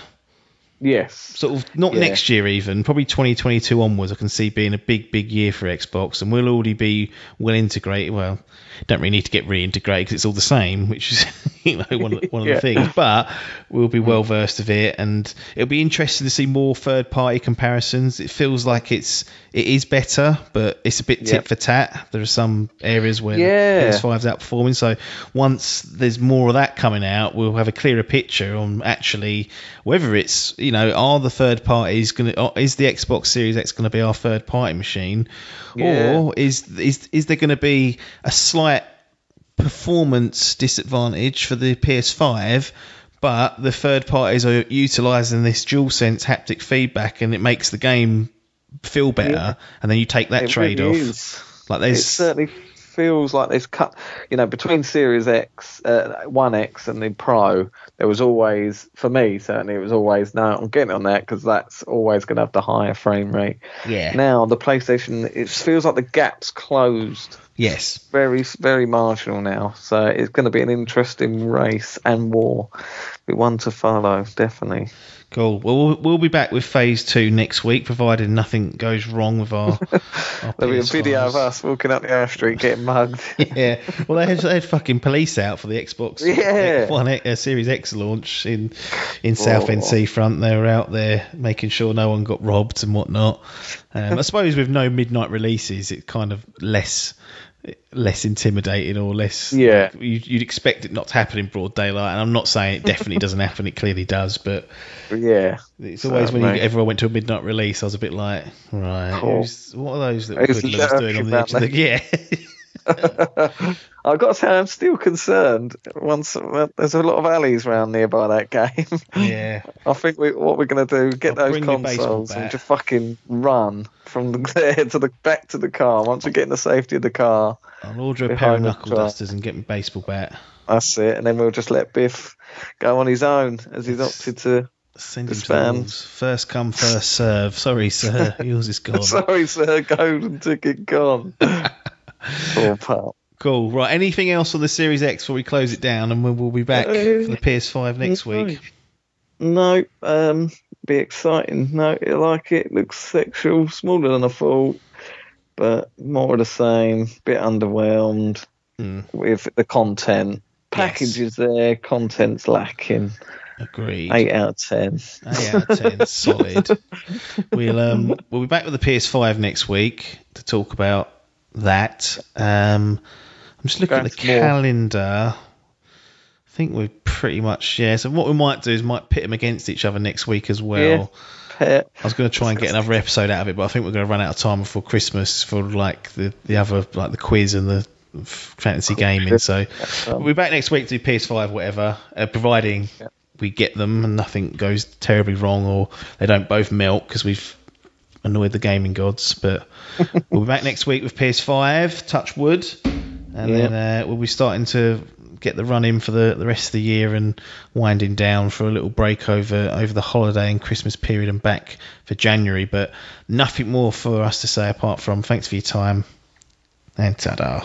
Yes, sort of not Yeah. next year even probably 2022 onwards i can see being a big big year for xbox and we'll already be well integrated well don't really need to get reintegrated because it's all the same which is you know one of, one of Yeah. the things but we'll be mm. well versed of it and it'll be interesting to see more third party comparisons it feels like it's it is better but it's a bit tit Yep. for tat there are some areas where Yeah. ps5's outperforming so once there's more of that coming out we'll have a clearer picture on actually whether it's you know are the third parties going to is the xbox series x going to be our third party machine Yeah. or is is is there going to be a slight performance disadvantage for the ps5 but the third parties are utilizing this dual sense haptic feedback and it makes the game feel better Yeah. and then you take that it trade really off is. like It there's certainly feels like there's cut. You know, between Series X, uh, One X, and the Pro, there was always, for me certainly, it was always no. I'm getting on that because that's always going to have the higher frame rate. yeah Now the PlayStation, it feels like the gap's closed. Yes very very marginal now. So it's going to be an interesting race and war. Be one to follow, definitely. Cool. Well, we'll we'll be back with phase two next week, provided nothing goes wrong with our. our There'll be a video of us walking up the Air Street getting mugged. Yeah. Well, they had, they had fucking police out for the Xbox Yeah. One uh, Series X launch in in Southend Oh. Seafront. They were out there making sure no one got robbed and whatnot. Um, I suppose with no midnight releases, it's kind of less less intimidating or less Yeah. you, you'd expect it not to happen in broad daylight and i'm not saying it definitely doesn't happen it clearly does but yeah. it's always when you, everyone went to a midnight release, I was a bit like, right, Cool. who's, what are those that hoodlums doing on the edge of the yeah? I've got to say, I'm still concerned. Once well, there's a lot of alleys around nearby that game. yeah, I think we, what we're going to do get I'll those bring your baseball consoles and just fucking run from the, there to the back to the car. Once we get in the safety of the car, I'll order a pair of knuckle dusters and get my baseball bat. that's it. And then we'll just let Biff go on his own as he's opted to. Send him to the spam. wolves. First come, first serve. Sorry, sir, yours is gone. Sorry, sir, golden ticket gone. Poor pal. Cool. Right. Anything else on the Series X before we close it down, and we'll, be back for the PS5 next week. No, um, be exciting. No, you like it. Looks sexual, smaller than I thought, but more of the same. Bit underwhelmed Hmm. with the content. Package is there, content's lacking. Agreed. Eight out of ten. Eight out of ten, solid. We'll um we'll be back with the PS5 next week to talk about that. Um, I'm just looking at the more. calendar. I think we're pretty much yeah. So what we might do is might pit them against each other next week as well. Yeah. I was going to try and get another episode out of it, but I think we're going to run out of time before Christmas for like the the other like the quiz and the fantasy gaming. So we'll be back next week to do PS5, whatever, uh, providing Yeah. we get them and nothing goes terribly wrong or they don't both melt because we've annoyed the gaming gods. But we'll be back next week with PS5, touch wood, and then uh, we'll be starting to get the run in for the, the rest of the year and winding down for a little break over over the holiday and Christmas period and back for January. But nothing more for us to say apart from thanks for your time and ta-da.